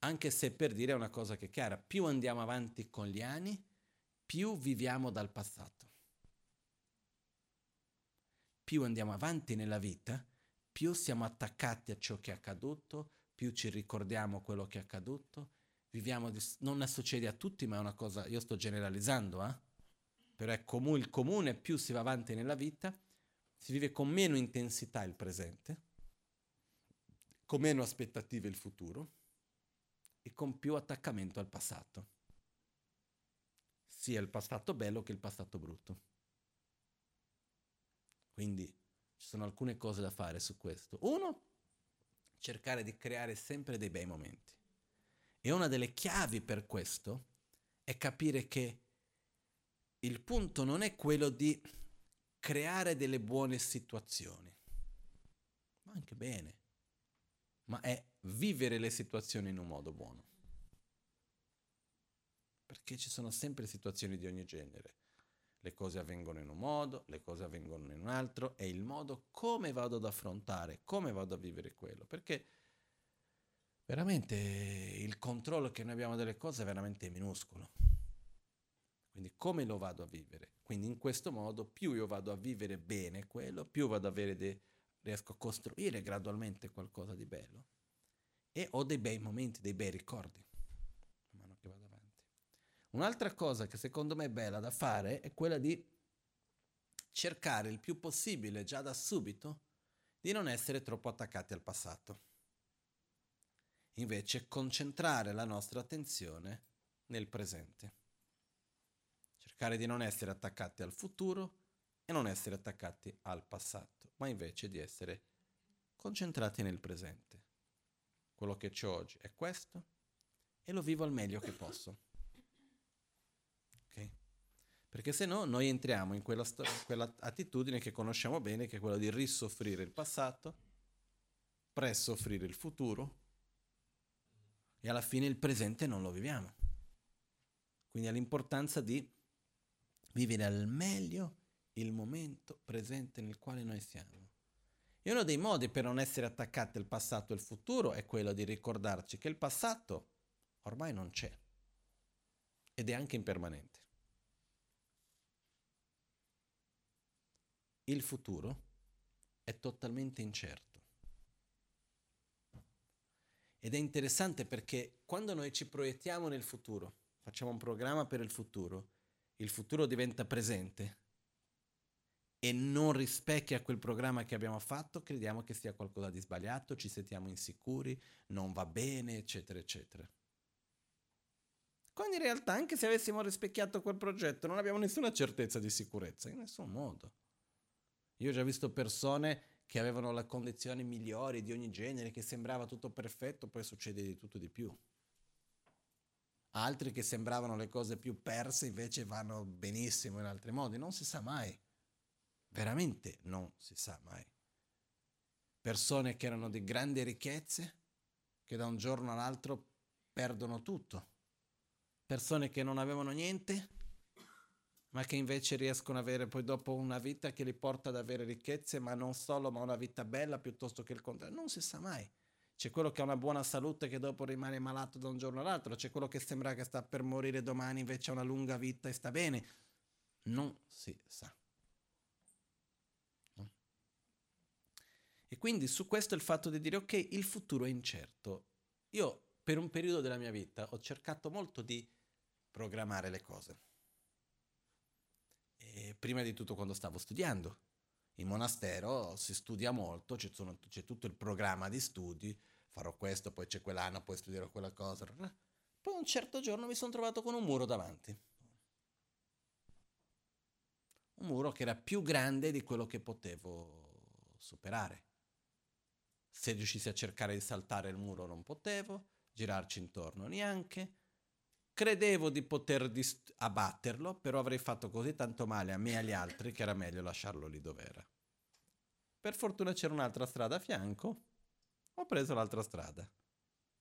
Speaker 1: Anche se per dire una cosa che è chiara, più andiamo avanti con gli anni, più viviamo dal passato. Più andiamo avanti nella vita, più siamo attaccati a ciò che è accaduto, più ci ricordiamo quello che è accaduto viviamo, di, non succede a tutti, ma è una cosa, io sto generalizzando, eh? però è comune, il comune, più si va avanti nella vita, si vive con meno intensità il presente, con meno aspettative il futuro e con più attaccamento al passato, sia il passato bello che il passato brutto. Quindi ci sono alcune cose da fare su questo. Uno, cercare di creare sempre dei bei momenti. E una delle chiavi per questo è capire che il punto non è quello di creare delle buone situazioni, ma anche bene, ma è vivere le situazioni in un modo buono. Perché ci sono sempre situazioni di ogni genere. Le cose avvengono in un modo, le cose avvengono in un altro, è il modo come vado ad affrontare, come vado a vivere quello. Perché veramente il controllo che noi abbiamo delle cose è veramente minuscolo. Quindi come lo vado a vivere? Quindi in questo modo più io vado a vivere bene quello, più vado ad avere dei, riesco a costruire gradualmente qualcosa di bello e ho dei bei momenti, dei bei ricordi. Man mano che vado avanti. Un'altra cosa che secondo me è bella da fare è quella di cercare il più possibile già da subito di non essere troppo attaccati al passato invece concentrare la nostra attenzione nel presente. Cercare di non essere attaccati al futuro e non essere attaccati al passato, ma invece di essere concentrati nel presente. Quello che c'è oggi è questo e lo vivo al meglio che posso. Perché se no noi entriamo in quella, sto- quella attitudine che conosciamo bene, che è quella di risoffrire il passato, presoffrire il futuro e alla fine il presente non lo viviamo. Quindi ha l'importanza di vivere al meglio il momento presente nel quale noi siamo. E uno dei modi per non essere attaccati al passato e al futuro è quello di ricordarci che il passato ormai non c'è ed è anche impermanente. Il futuro è totalmente incerto. Ed è interessante perché quando noi ci proiettiamo nel futuro, facciamo un programma per il futuro, il futuro diventa presente e non rispecchia quel programma che abbiamo fatto, crediamo che sia qualcosa di sbagliato, ci sentiamo insicuri, non va bene, eccetera, eccetera. Quando in realtà anche se avessimo rispecchiato quel progetto non abbiamo nessuna certezza di sicurezza, in nessun modo. Io ho già visto persone che avevano le condizioni migliori di ogni genere, che sembrava tutto perfetto, poi succede di tutto di più. Altri che sembravano le cose più perse invece vanno benissimo in altri modi, non si sa mai. Veramente non si sa mai. persone che erano di grandi ricchezze, che da un giorno all'altro perdono tutto, persone che non avevano niente, ma che invece riescono ad avere poi dopo una vita che li porta ad avere ricchezze, ma non solo, ma una vita bella piuttosto che il contrario. Non si sa mai. C'è quello che ha una buona salute che dopo rimane malato da un giorno all'altro, c'è quello che sembra che sta per morire domani invece ha una lunga vita e sta bene. Non si sa. E quindi su questo il fatto di dire ok, il futuro è incerto. Io per un periodo della mia vita ho cercato molto di programmare le cose. Prima di tutto quando stavo studiando. In monastero si studia molto, c'è, sono, c'è tutto il programma di studi, farò questo, poi c'è quell'anno, poi studierò quella cosa. Poi un certo giorno mi sono trovato con un muro davanti. Un muro che era più grande di quello che potevo superare. Se riuscissi a cercare di saltare il muro non potevo, girarci intorno neanche. Credevo di poter dist- abbatterlo, però avrei fatto così tanto male a me e agli altri che era meglio lasciarlo lì dove era. Per fortuna c'era un'altra strada a fianco, ho preso l'altra strada,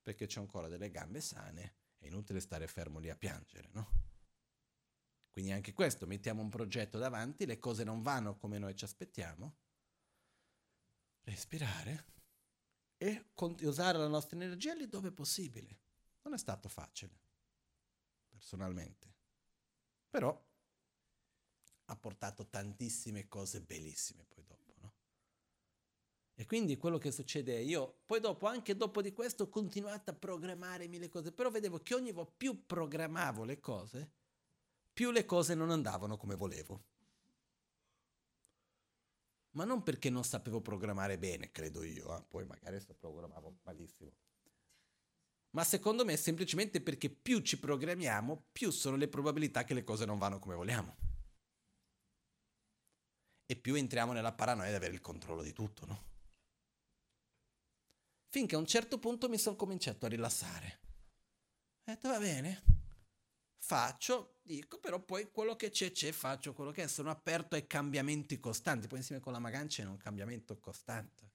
Speaker 1: perché c'ho ancora delle gambe sane, è inutile stare fermo lì a piangere, no? Quindi anche questo, mettiamo un progetto davanti, le cose non vanno come noi ci aspettiamo, respirare, e usare la nostra energia lì dove è possibile. Non è stato facile, personalmente. Però ha portato tantissime cose bellissime poi dopo, no? E quindi quello che succede è io, poi dopo, anche dopo di questo, ho continuato a programmare mille cose, però vedevo che ogni volta più programmavo le cose, più le cose non andavano come volevo ma non perché non sapevo programmare bene, credo io, eh? poi magari sto programmavo malissimo. Ma secondo me semplicemente perché più ci programmiamo, più sono le probabilità che le cose non vanno come vogliamo. E più entriamo nella paranoia di avere il controllo di tutto, no? Finché a un certo punto mi sono cominciato a rilassare. Ho detto, va bene, faccio, dico, però poi quello che c'è c'è, faccio quello che è, sono aperto ai cambiamenti costanti, poi insieme con la magancia è un cambiamento costante.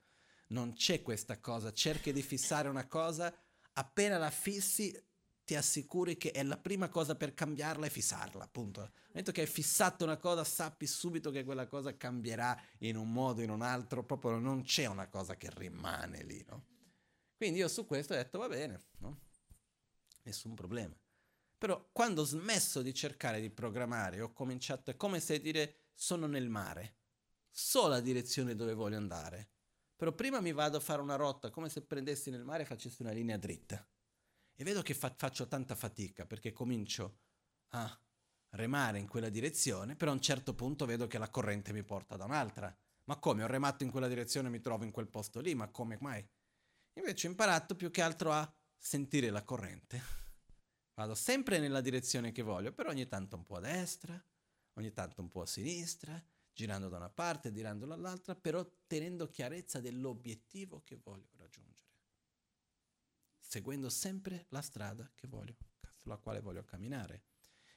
Speaker 1: Non c'è questa cosa, cerchi di fissare una cosa, appena la fissi ti assicuri che è la prima cosa per cambiarla e fissarla, appunto. Nel momento che hai fissato una cosa, sappi subito che quella cosa cambierà in un modo o in un altro, proprio non c'è una cosa che rimane lì, no? Quindi io su questo ho detto va bene, no? Nessun problema. Però quando ho smesso di cercare di programmare, ho cominciato, è come se dire sono nel mare, so la direzione dove voglio andare, però prima mi vado a fare una rotta come se prendessi nel mare e facessi una linea dritta. E vedo che fa- faccio tanta fatica perché comincio a remare in quella direzione, però a un certo punto vedo che la corrente mi porta da un'altra. Ma come? Ho remato in quella direzione e mi trovo in quel posto lì, ma come mai? Invece ho imparato più che altro a sentire la corrente Vado sempre nella direzione che voglio, però ogni tanto un po' a destra, ogni tanto un po' a sinistra, girando da una parte, girando dall'altra, però tenendo chiarezza dell'obiettivo che voglio raggiungere. Seguendo sempre la strada voglio, sulla quale voglio camminare.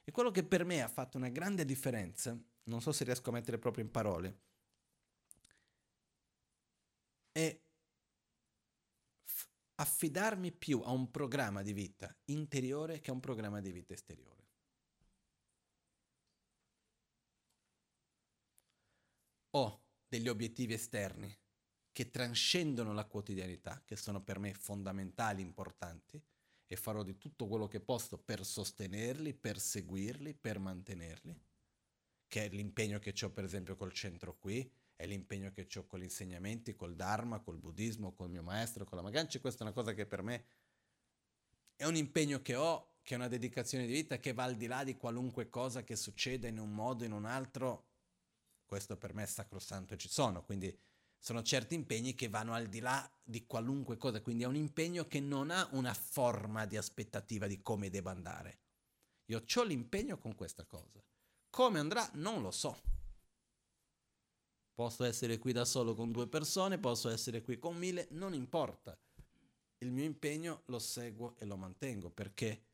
Speaker 1: E quello che per me ha fatto una grande differenza, non so se riesco a mettere proprio in parole, è affidarmi più a un programma di vita interiore che a un programma di vita esteriore. Ho degli obiettivi esterni che trascendono la quotidianità, che sono per me fondamentali, importanti, e farò di tutto quello che posso per sostenerli, per seguirli, per mantenerli, che è l'impegno che ho per esempio col centro qui, è l'impegno che ho con gli insegnamenti, col Dharma, col buddismo, col mio maestro, con la Magancia. Questa è una cosa che per me è un impegno che ho, che è una dedicazione di vita che va al di là di qualunque cosa che succeda in un modo o in un altro. Questo per me è sacrosanto e ci sono, quindi sono certi impegni che vanno al di là di qualunque cosa, quindi è un impegno che non ha una forma di aspettativa di come debba andare. Io ho l'impegno con questa cosa. Come andrà non lo so. Posso essere qui da solo con due persone, posso essere qui con mille, non importa. Il mio impegno lo seguo e lo mantengo perché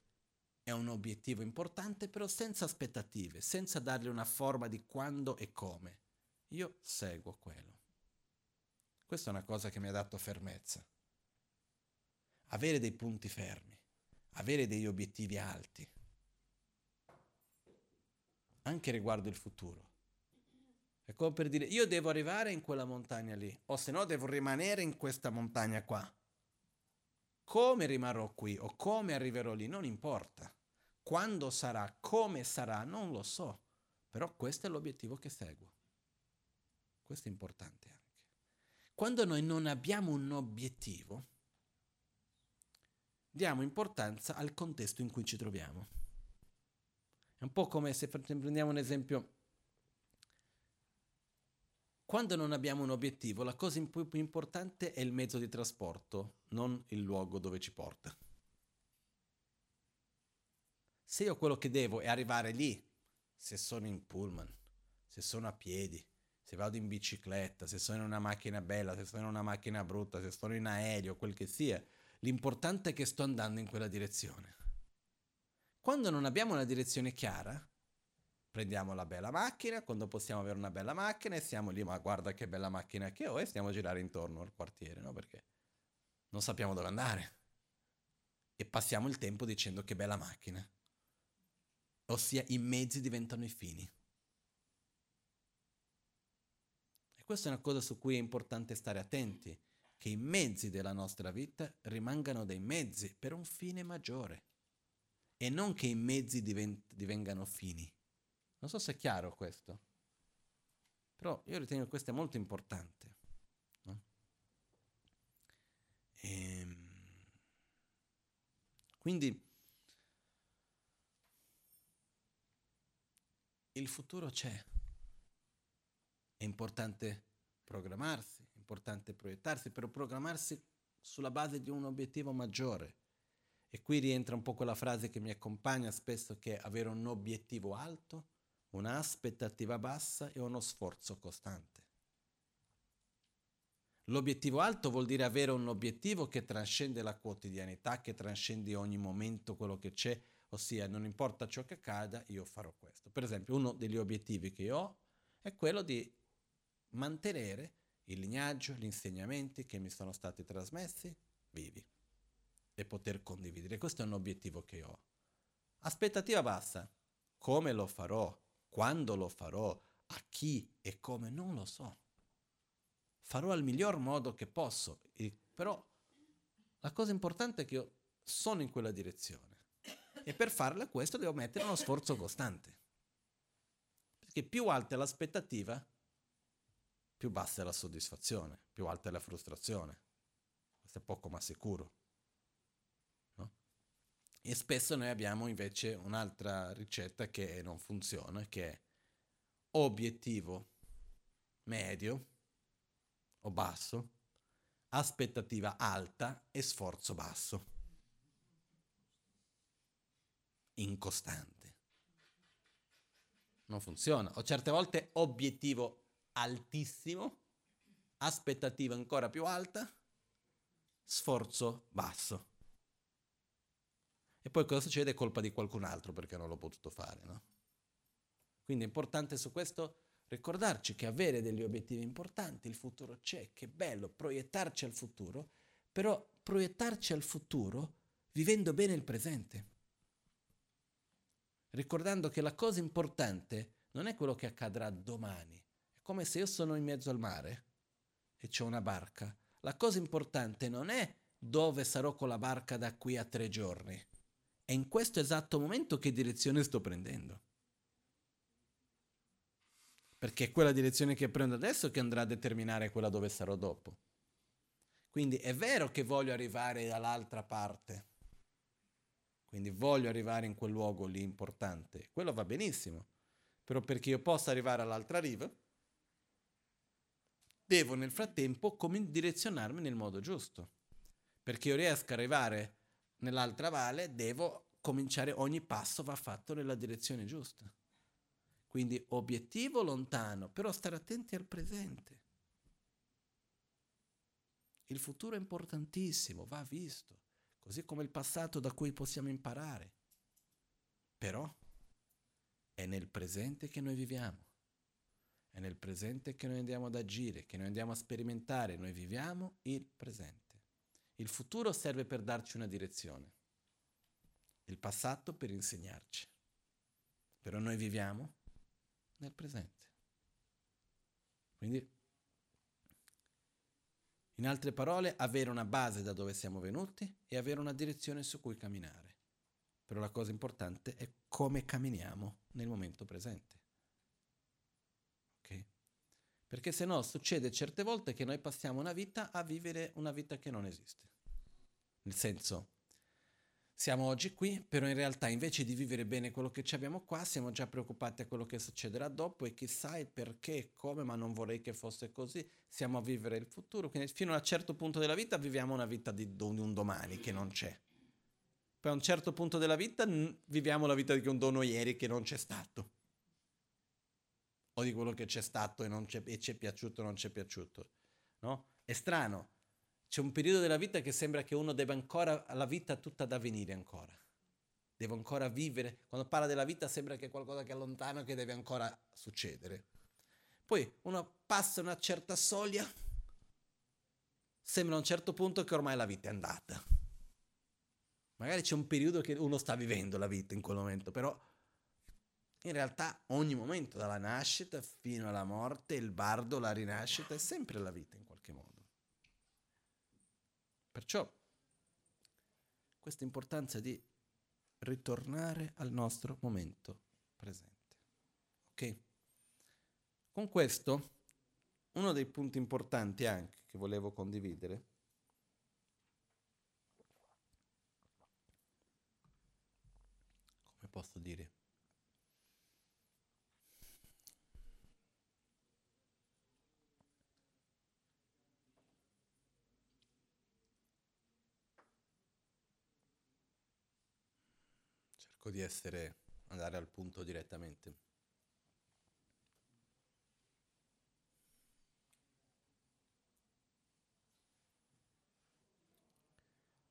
Speaker 1: è un obiettivo importante, però senza aspettative, senza dargli una forma di quando e come. Io seguo quello. Questa è una cosa che mi ha dato fermezza. Avere dei punti fermi, avere degli obiettivi alti, anche riguardo il futuro. È come per dire, io devo arrivare in quella montagna lì, o se no devo rimanere in questa montagna qua. Come rimarrò qui o come arriverò lì, non importa. Quando sarà, come sarà, non lo so. Però questo è l'obiettivo che seguo. Questo è importante anche. Quando noi non abbiamo un obiettivo, diamo importanza al contesto in cui ci troviamo. È un po' come se prendiamo un esempio quando non abbiamo un obiettivo, la cosa più importante è il mezzo di trasporto, non il luogo dove ci porta. Se io quello che devo è arrivare lì, se sono in pullman, se sono a piedi, se vado in bicicletta, se sono in una macchina bella, se sono in una macchina brutta, se sono in aereo, quel che sia, l'importante è che sto andando in quella direzione. Quando non abbiamo una direzione chiara, prendiamo la bella macchina, quando possiamo avere una bella macchina e siamo lì, ma guarda che bella macchina che ho e stiamo a girare intorno al quartiere, no? Perché non sappiamo dove andare. E passiamo il tempo dicendo che bella macchina. Ossia i mezzi diventano i fini. E questa è una cosa su cui è importante stare attenti, che i mezzi della nostra vita rimangano dei mezzi per un fine maggiore e non che i mezzi divent- divengano fini. Non so se è chiaro questo, però io ritengo che questo è molto importante. No? Ehm, quindi il futuro c'è, è importante programmarsi, è importante proiettarsi, però programmarsi sulla base di un obiettivo maggiore. E qui rientra un po' quella frase che mi accompagna spesso che è avere un obiettivo alto un'aspettativa bassa e uno sforzo costante. L'obiettivo alto vuol dire avere un obiettivo che trascende la quotidianità, che trascende ogni momento quello che c'è, ossia non importa ciò che accada, io farò questo. Per esempio, uno degli obiettivi che io ho è quello di mantenere il lignaggio, gli insegnamenti che mi sono stati trasmessi vivi e poter condividere. Questo è un obiettivo che ho. Aspettativa bassa. Come lo farò? Quando lo farò, a chi e come, non lo so. Farò al miglior modo che posso, però la cosa importante è che io sono in quella direzione e per farla questo devo mettere uno sforzo costante. Perché più alta è l'aspettativa, più bassa è la soddisfazione, più alta è la frustrazione. Questo è poco ma sicuro. E spesso noi abbiamo invece un'altra ricetta che non funziona, che è obiettivo medio o basso, aspettativa alta e sforzo basso. Incostante. Non funziona. O certe volte obiettivo altissimo, aspettativa ancora più alta, sforzo basso. E poi cosa succede? È colpa di qualcun altro perché non l'ho potuto fare, no? Quindi è importante su questo ricordarci che avere degli obiettivi importanti, il futuro c'è, che bello, proiettarci al futuro, però proiettarci al futuro vivendo bene il presente. Ricordando che la cosa importante non è quello che accadrà domani, è come se io sono in mezzo al mare e c'è una barca. La cosa importante non è dove sarò con la barca da qui a tre giorni, è in questo esatto momento che direzione sto prendendo. Perché è quella direzione che prendo adesso che andrà a determinare quella dove sarò dopo. Quindi è vero che voglio arrivare dall'altra parte. Quindi voglio arrivare in quel luogo lì importante. Quello va benissimo. Però perché io possa arrivare all'altra riva, devo nel frattempo direzionarmi nel modo giusto. Perché io riesca ad arrivare nell'altra valle, devo cominciare, ogni passo va fatto nella direzione giusta. Quindi obiettivo lontano, però stare attenti al presente. Il futuro è importantissimo, va visto, così come il passato da cui possiamo imparare. Però è nel presente che noi viviamo. È nel presente che noi andiamo ad agire, che noi andiamo a sperimentare, noi viviamo il presente. Il futuro serve per darci una direzione, il passato per insegnarci. Però noi viviamo nel presente. Quindi, in altre parole, avere una base da dove siamo venuti e avere una direzione su cui camminare. Però la cosa importante è come camminiamo nel momento presente. Perché se no succede certe volte che noi passiamo una vita a vivere una vita che non esiste. Nel senso, siamo oggi qui, però in realtà invece di vivere bene quello che abbiamo qua, siamo già preoccupati a quello che succederà dopo e chissà il perché e come, ma non vorrei che fosse così. Siamo a vivere il futuro, quindi fino a un certo punto della vita viviamo una vita di un domani che non c'è. Poi a un certo punto della vita viviamo la vita di un dono ieri che non c'è stato o di quello che c'è stato e, c'è, e ci è piaciuto o non ci è piaciuto. No? È strano. C'è un periodo della vita che sembra che uno debba ancora, la vita tutta da venire ancora. Devo ancora vivere. Quando parla della vita sembra che è qualcosa che è lontano che deve ancora succedere. Poi uno passa una certa soglia, sembra a un certo punto che ormai la vita è andata. Magari c'è un periodo che uno sta vivendo la vita in quel momento, però in realtà ogni momento, dalla nascita fino alla morte, il bardo, la rinascita, è sempre la vita in. Perciò questa importanza di ritornare al nostro momento presente. Ok? Con questo, uno dei punti importanti anche che volevo condividere come posso dire? Cerco di essere, andare al punto direttamente.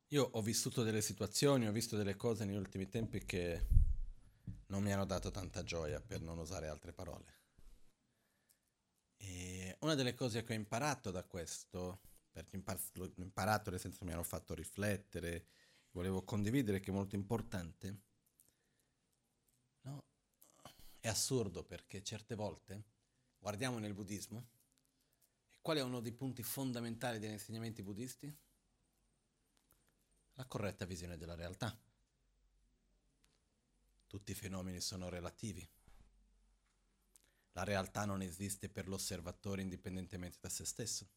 Speaker 1: Io ho vissuto delle situazioni, ho visto delle cose negli ultimi tempi che non mi hanno dato tanta gioia, per non usare altre parole. E una delle cose che ho imparato da questo, perché l'ho imparato nel senso mi hanno fatto riflettere, volevo condividere che è molto importante, è assurdo perché certe volte guardiamo nel buddismo e qual è uno dei punti fondamentali degli insegnamenti buddisti? La corretta visione della realtà. Tutti i fenomeni sono relativi. La realtà non esiste per l'osservatore indipendentemente da se stesso.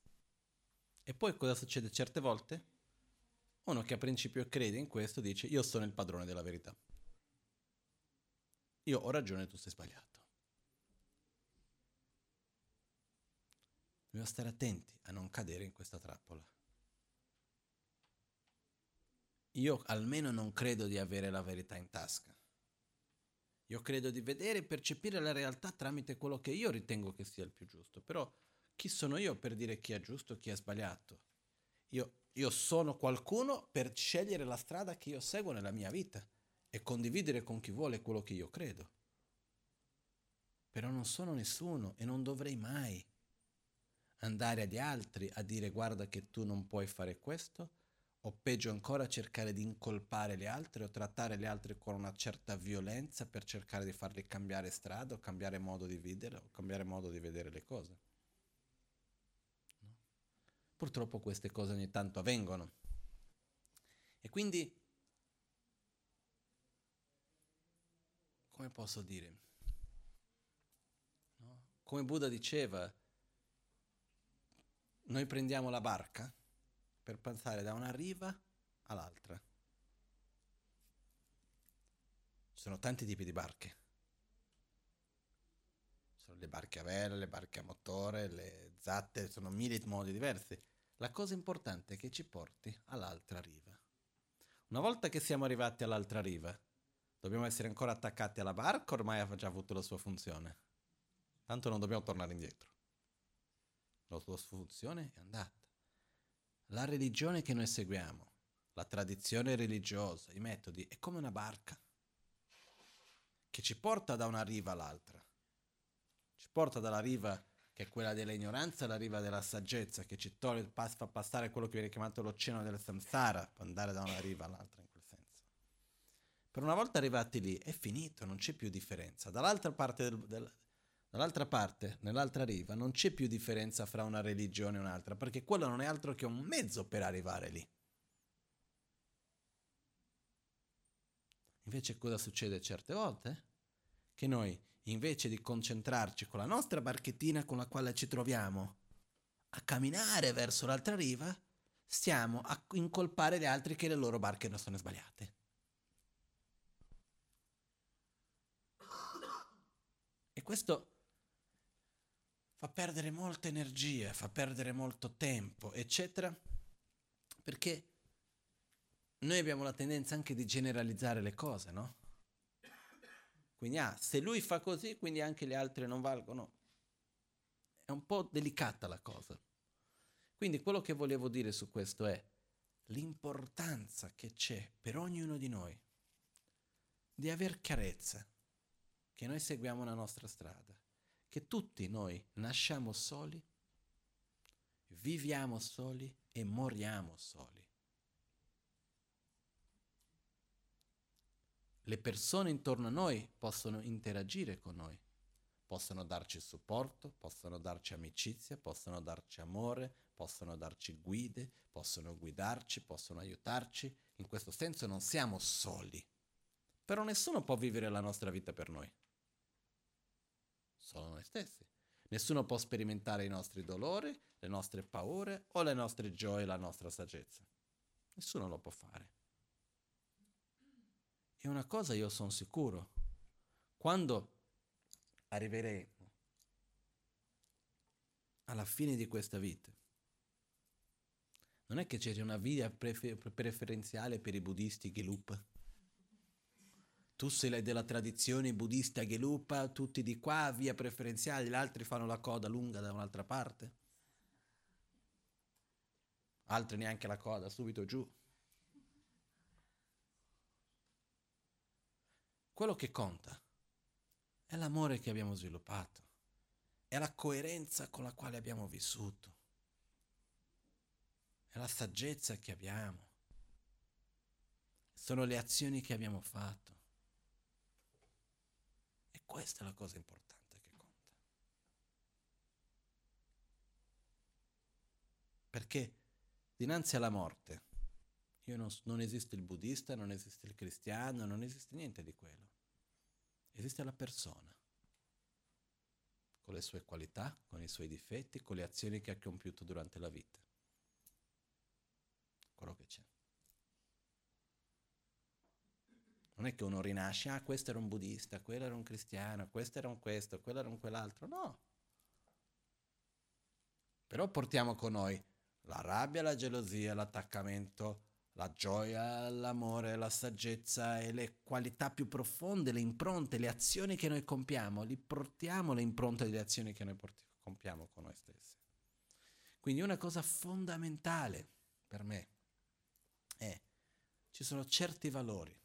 Speaker 1: E poi cosa succede certe volte? Uno che a principio crede in questo dice io sono il padrone della verità io ho ragione, tu sei sbagliato. Dobbiamo stare attenti a non cadere in questa trappola. Io almeno non credo di avere la verità in tasca. Io credo di vedere e percepire la realtà tramite quello che io ritengo che sia il più giusto. Però chi sono io per dire chi è giusto e chi è sbagliato? Io, io sono qualcuno per scegliere la strada che io seguo nella mia vita e condividere con chi vuole quello che io credo. Però non sono nessuno e non dovrei mai andare agli altri a dire guarda che tu non puoi fare questo o peggio ancora cercare di incolpare le altre o trattare le altre con una certa violenza per cercare di farle cambiare strada o cambiare modo di vivere o cambiare modo di vedere le cose. No? Purtroppo queste cose ogni tanto avvengono. E quindi come posso dire? No? Come Buddha diceva, noi prendiamo la barca per passare da una riva all'altra. Ci sono tanti tipi di barche. Sono le barche a vela, le barche a motore, le zatte, sono mille modi diversi. La cosa importante è che ci porti all'altra riva. Una volta che siamo arrivati all'altra riva, Dobbiamo essere ancora attaccati alla barca, ormai ha già avuto la sua funzione. Tanto non dobbiamo tornare indietro. La sua funzione è andata. La religione che noi seguiamo, la tradizione religiosa, i metodi, è come una barca che ci porta da una riva all'altra. Ci porta dalla riva che è quella dell'ignoranza alla riva della saggezza, che ci toglie, fa passare quello che viene chiamato l'oceano del samsara, per andare da una riva all'altra. Per una volta arrivati lì è finito, non c'è più differenza. Dall'altra parte del, del Dall'altra parte, nell'altra riva, non c'è più differenza fra una religione e un'altra, perché quello non è altro che un mezzo per arrivare lì. Invece cosa succede certe volte? Che noi, invece di concentrarci con la nostra barchettina con la quale ci troviamo a camminare verso l'altra riva, stiamo a incolpare gli altri che le loro barche non sono sbagliate. Questo fa perdere molta energia, fa perdere molto tempo, eccetera, perché noi abbiamo la tendenza anche di generalizzare le cose, no? Quindi, ah, se lui fa così, quindi anche gli altri non valgono. È un po' delicata la cosa. Quindi quello che volevo dire su questo è l'importanza che c'è per ognuno di noi di aver chiarezza che noi seguiamo la nostra strada che tutti noi nasciamo soli, viviamo soli e moriamo soli. Le persone intorno a noi possono interagire con noi, possono darci supporto, possono darci amicizia, possono darci amore, possono darci guide, possono guidarci, possono aiutarci. In questo senso non siamo soli. Però nessuno può vivere la nostra vita per noi solo noi stessi. Nessuno può sperimentare i nostri dolori, le nostre paure o le nostre gioie, la nostra saggezza. Nessuno lo può fare. E una cosa io sono sicuro, quando arriveremo alla fine di questa vita, non è che c'è una via prefer- preferenziale per i buddisti Gelup tu sei della tradizione buddista Gelupa, tutti di qua, via preferenziale, gli altri fanno la coda lunga da un'altra parte. Altri neanche la coda, subito giù. Quello che conta è l'amore che abbiamo sviluppato, è la coerenza con la quale abbiamo vissuto, è la saggezza che abbiamo, sono le azioni che abbiamo fatto. Questa è la cosa importante che conta. Perché dinanzi alla morte, non, non esiste il buddista, non esiste il cristiano, non esiste niente di quello. Esiste la persona, con le sue qualità, con i suoi difetti, con le azioni che ha compiuto durante la vita. Quello che c'è. Non è che uno rinasce, ah, questo era un buddista, quello era un cristiano, questo era un questo, quello era un quell'altro. No. Però portiamo con noi la rabbia, la gelosia, l'attaccamento, la gioia, l'amore, la saggezza e le qualità più profonde, le impronte, le azioni che noi compiamo, li portiamo le impronte delle azioni che noi portiamo, compiamo con noi stessi. Quindi una cosa fondamentale per me è, ci sono certi valori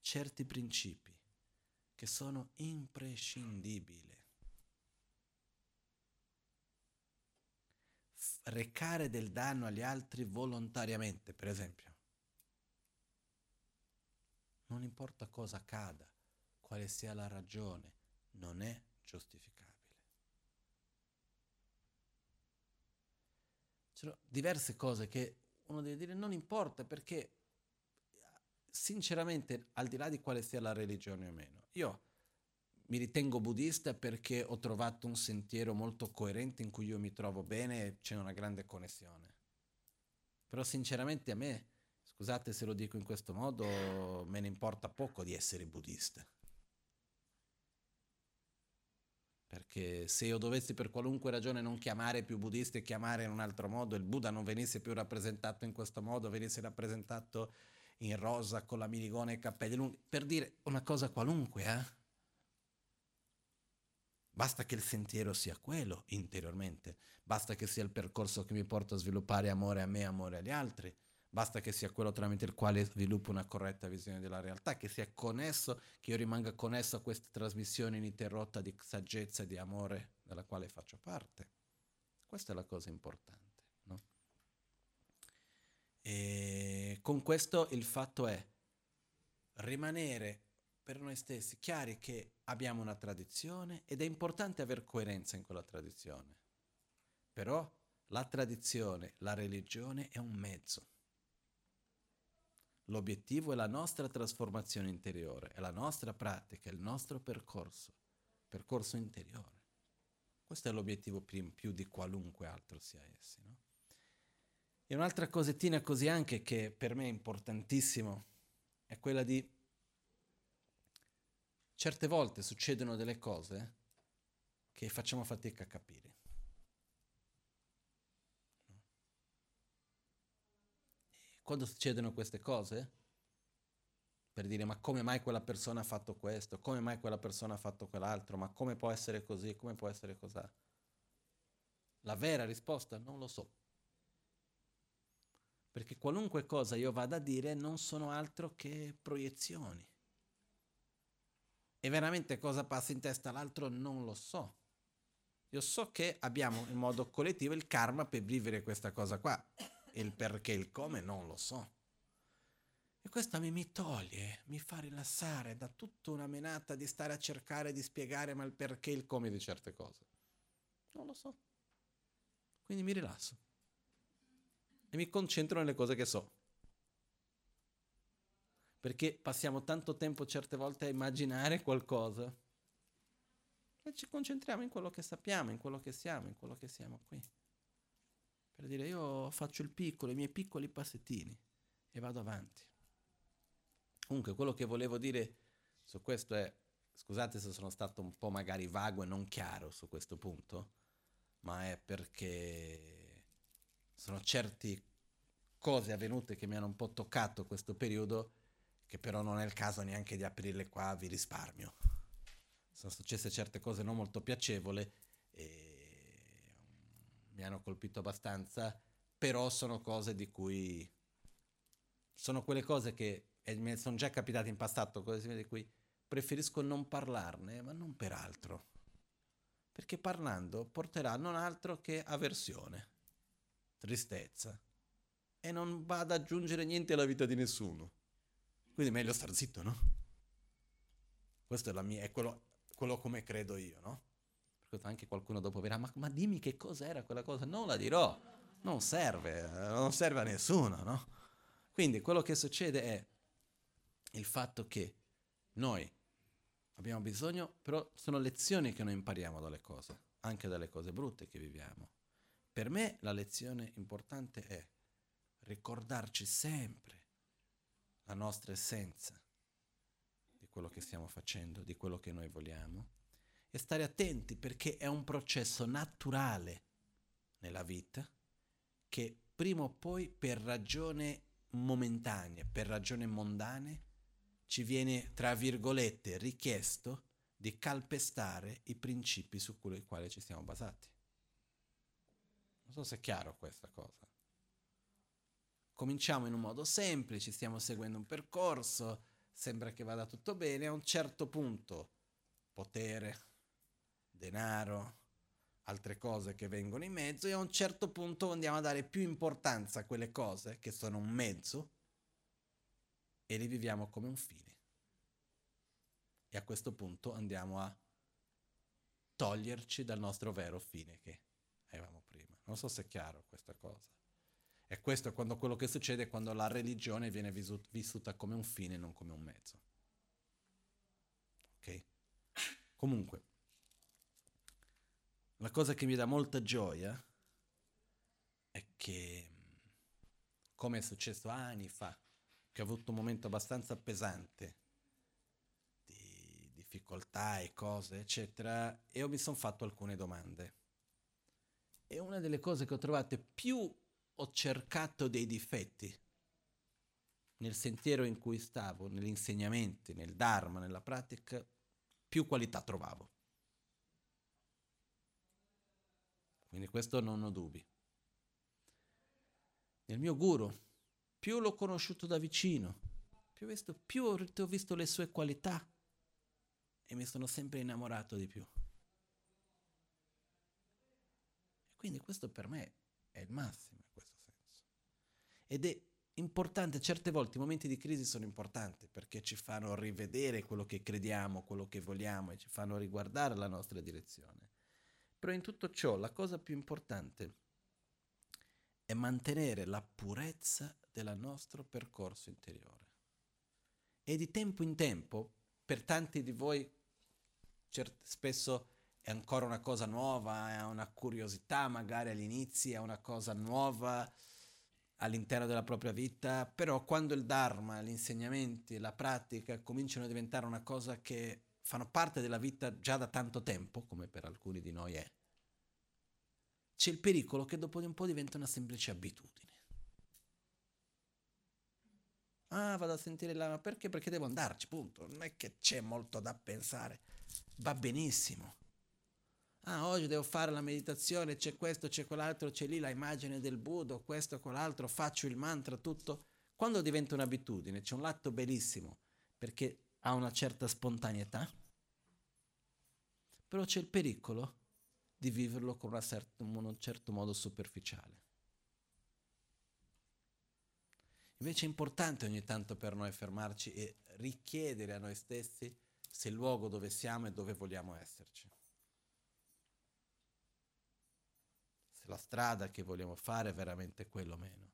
Speaker 1: certi principi che sono imprescindibili. recare del danno agli altri volontariamente, per esempio. Non importa cosa accada, quale sia la ragione, non è giustificabile. Ci sono diverse cose che uno deve dire non importa perché sinceramente, al di là di quale sia la religione o meno, io mi ritengo buddista perché ho trovato un sentiero molto coerente in cui io mi trovo bene e c'è una grande connessione. Però sinceramente a me, scusate se lo dico in questo modo, me ne importa poco di essere buddista. Perché se io dovessi per qualunque ragione non chiamare più buddista e chiamare in un altro modo, il Buddha non venisse più rappresentato in questo modo, venisse rappresentato in rosa con la minigona e i capelli lunghi, per dire una cosa qualunque, eh? Basta che il sentiero sia quello interiormente, basta che sia il percorso che mi porta a sviluppare amore a me, amore agli altri, Basta che sia quello tramite il quale sviluppo una corretta visione della realtà, che sia connesso, che io rimanga connesso a questa trasmissione ininterrotta di saggezza e di amore della quale faccio parte. Questa è la cosa importante. E con questo il fatto è rimanere per noi stessi chiari che abbiamo una tradizione ed è importante avere coerenza in quella tradizione. Però la tradizione, la religione è un mezzo. L'obiettivo è la nostra trasformazione interiore, è la nostra pratica, è il nostro percorso, percorso interiore. Questo è l'obiettivo più di qualunque altro sia essi. No? E un'altra cosettina così anche che per me è importantissimo è quella di certe volte succedono delle cose che facciamo fatica a capire. quando succedono queste cose, per dire ma come mai quella persona ha fatto questo, come mai quella persona ha fatto quell'altro, ma come può essere così, come può essere così? La vera risposta non lo so. Perché qualunque cosa io vada a dire non sono altro che proiezioni. E veramente cosa passa in testa all'altro non lo so. Io so che abbiamo in modo collettivo il karma per vivere questa cosa qua il perché, il come non lo so. E questo mi, mi toglie, mi fa rilassare da tutta una menata di stare a cercare di spiegare ma il perché, il come di certe cose. Non lo so. Quindi mi rilasso. E mi concentro nelle cose che so. Perché passiamo tanto tempo certe volte a immaginare qualcosa e ci concentriamo in quello che sappiamo, in quello che siamo, in quello che siamo qui per dire io faccio il piccolo, i miei piccoli passettini e vado avanti. Comunque quello che volevo dire su questo è, scusate se sono stato un po' magari vago e non chiaro su questo punto, ma è perché sono certe cose avvenute che mi hanno un po' toccato questo periodo, che però non è il caso neanche di aprirle qua, vi risparmio. Sono successe certe cose non molto piacevoli e mi hanno colpito abbastanza, però sono cose di cui... sono quelle cose che mi sono già capitate in passato, cose di cui preferisco non parlarne, ma non per altro. Perché parlando porterà non altro che avversione, tristezza, e non va ad aggiungere niente alla vita di nessuno. Quindi è meglio star zitto, no? Questo è, la mia, è quello, quello come credo io, no? anche qualcuno dopo verrà, ma, ma dimmi che cos'era quella cosa, non la dirò, non serve, non serve a nessuno, no? Quindi quello che succede è il fatto che noi abbiamo bisogno, però sono lezioni che noi impariamo dalle cose, anche dalle cose brutte che viviamo. Per me la lezione importante è ricordarci sempre la nostra essenza di quello che stiamo facendo, di quello che noi vogliamo e stare attenti perché è un processo naturale nella vita che prima o poi per ragioni momentanee, per ragioni mondane, ci viene, tra virgolette, richiesto di calpestare i principi su cui ci siamo basati. Non so se è chiaro questa cosa. Cominciamo in un modo semplice, stiamo seguendo un percorso, sembra che vada tutto bene, a un certo punto potere, denaro, altre cose che vengono in mezzo e a un certo punto andiamo a dare più importanza a quelle cose che sono un mezzo e li viviamo come un fine. E a questo punto andiamo a toglierci dal nostro vero fine che avevamo prima. Non so se è chiaro questa cosa. E questo è quando quello che succede quando la religione viene vissuta come un fine, non come un mezzo. Ok? Comunque, la cosa che mi dà molta gioia è che, come è successo anni fa, che ho avuto un momento abbastanza pesante di difficoltà e cose, eccetera, e mi sono fatto alcune domande. E una delle cose che ho trovato più ho cercato dei difetti nel sentiero in cui stavo, negli insegnamenti, nel Dharma, nella pratica, più qualità trovavo. Quindi questo non ho dubbi. Nel mio guru più l'ho conosciuto da vicino, più, visto, più ho visto le sue qualità e mi sono sempre innamorato di più. Quindi questo per me è il massimo in questo senso. Ed è importante, certe volte i momenti di crisi sono importanti perché ci fanno rivedere quello che crediamo, quello che vogliamo e ci fanno riguardare la nostra direzione. Però in tutto ciò la cosa più importante è mantenere la purezza del nostro percorso interiore. E di tempo in tempo, per tanti di voi, cert- spesso è ancora una cosa nuova, è una curiosità magari all'inizio, è una cosa nuova all'interno della propria vita, però quando il Dharma, gli insegnamenti, la pratica cominciano a diventare una cosa che fanno parte della vita già da tanto tempo, come per alcuni di noi è, c'è il pericolo che dopo di un po' diventa una semplice abitudine. Ah, vado a sentire l'anima perché? Perché devo andarci, punto. Non è che c'è molto da pensare. Va benissimo. Ah, oggi devo fare la meditazione, c'è questo, c'è quell'altro, c'è lì la immagine del Buddha, questo, quell'altro, faccio il mantra, tutto. Quando diventa un'abitudine, c'è un lato bellissimo, perché ha una certa spontaneità, però c'è il pericolo di viverlo con certa, un certo modo superficiale. Invece è importante ogni tanto per noi fermarci e richiedere a noi stessi se il luogo dove siamo e dove vogliamo esserci. La strada che vogliamo fare è veramente quello meno.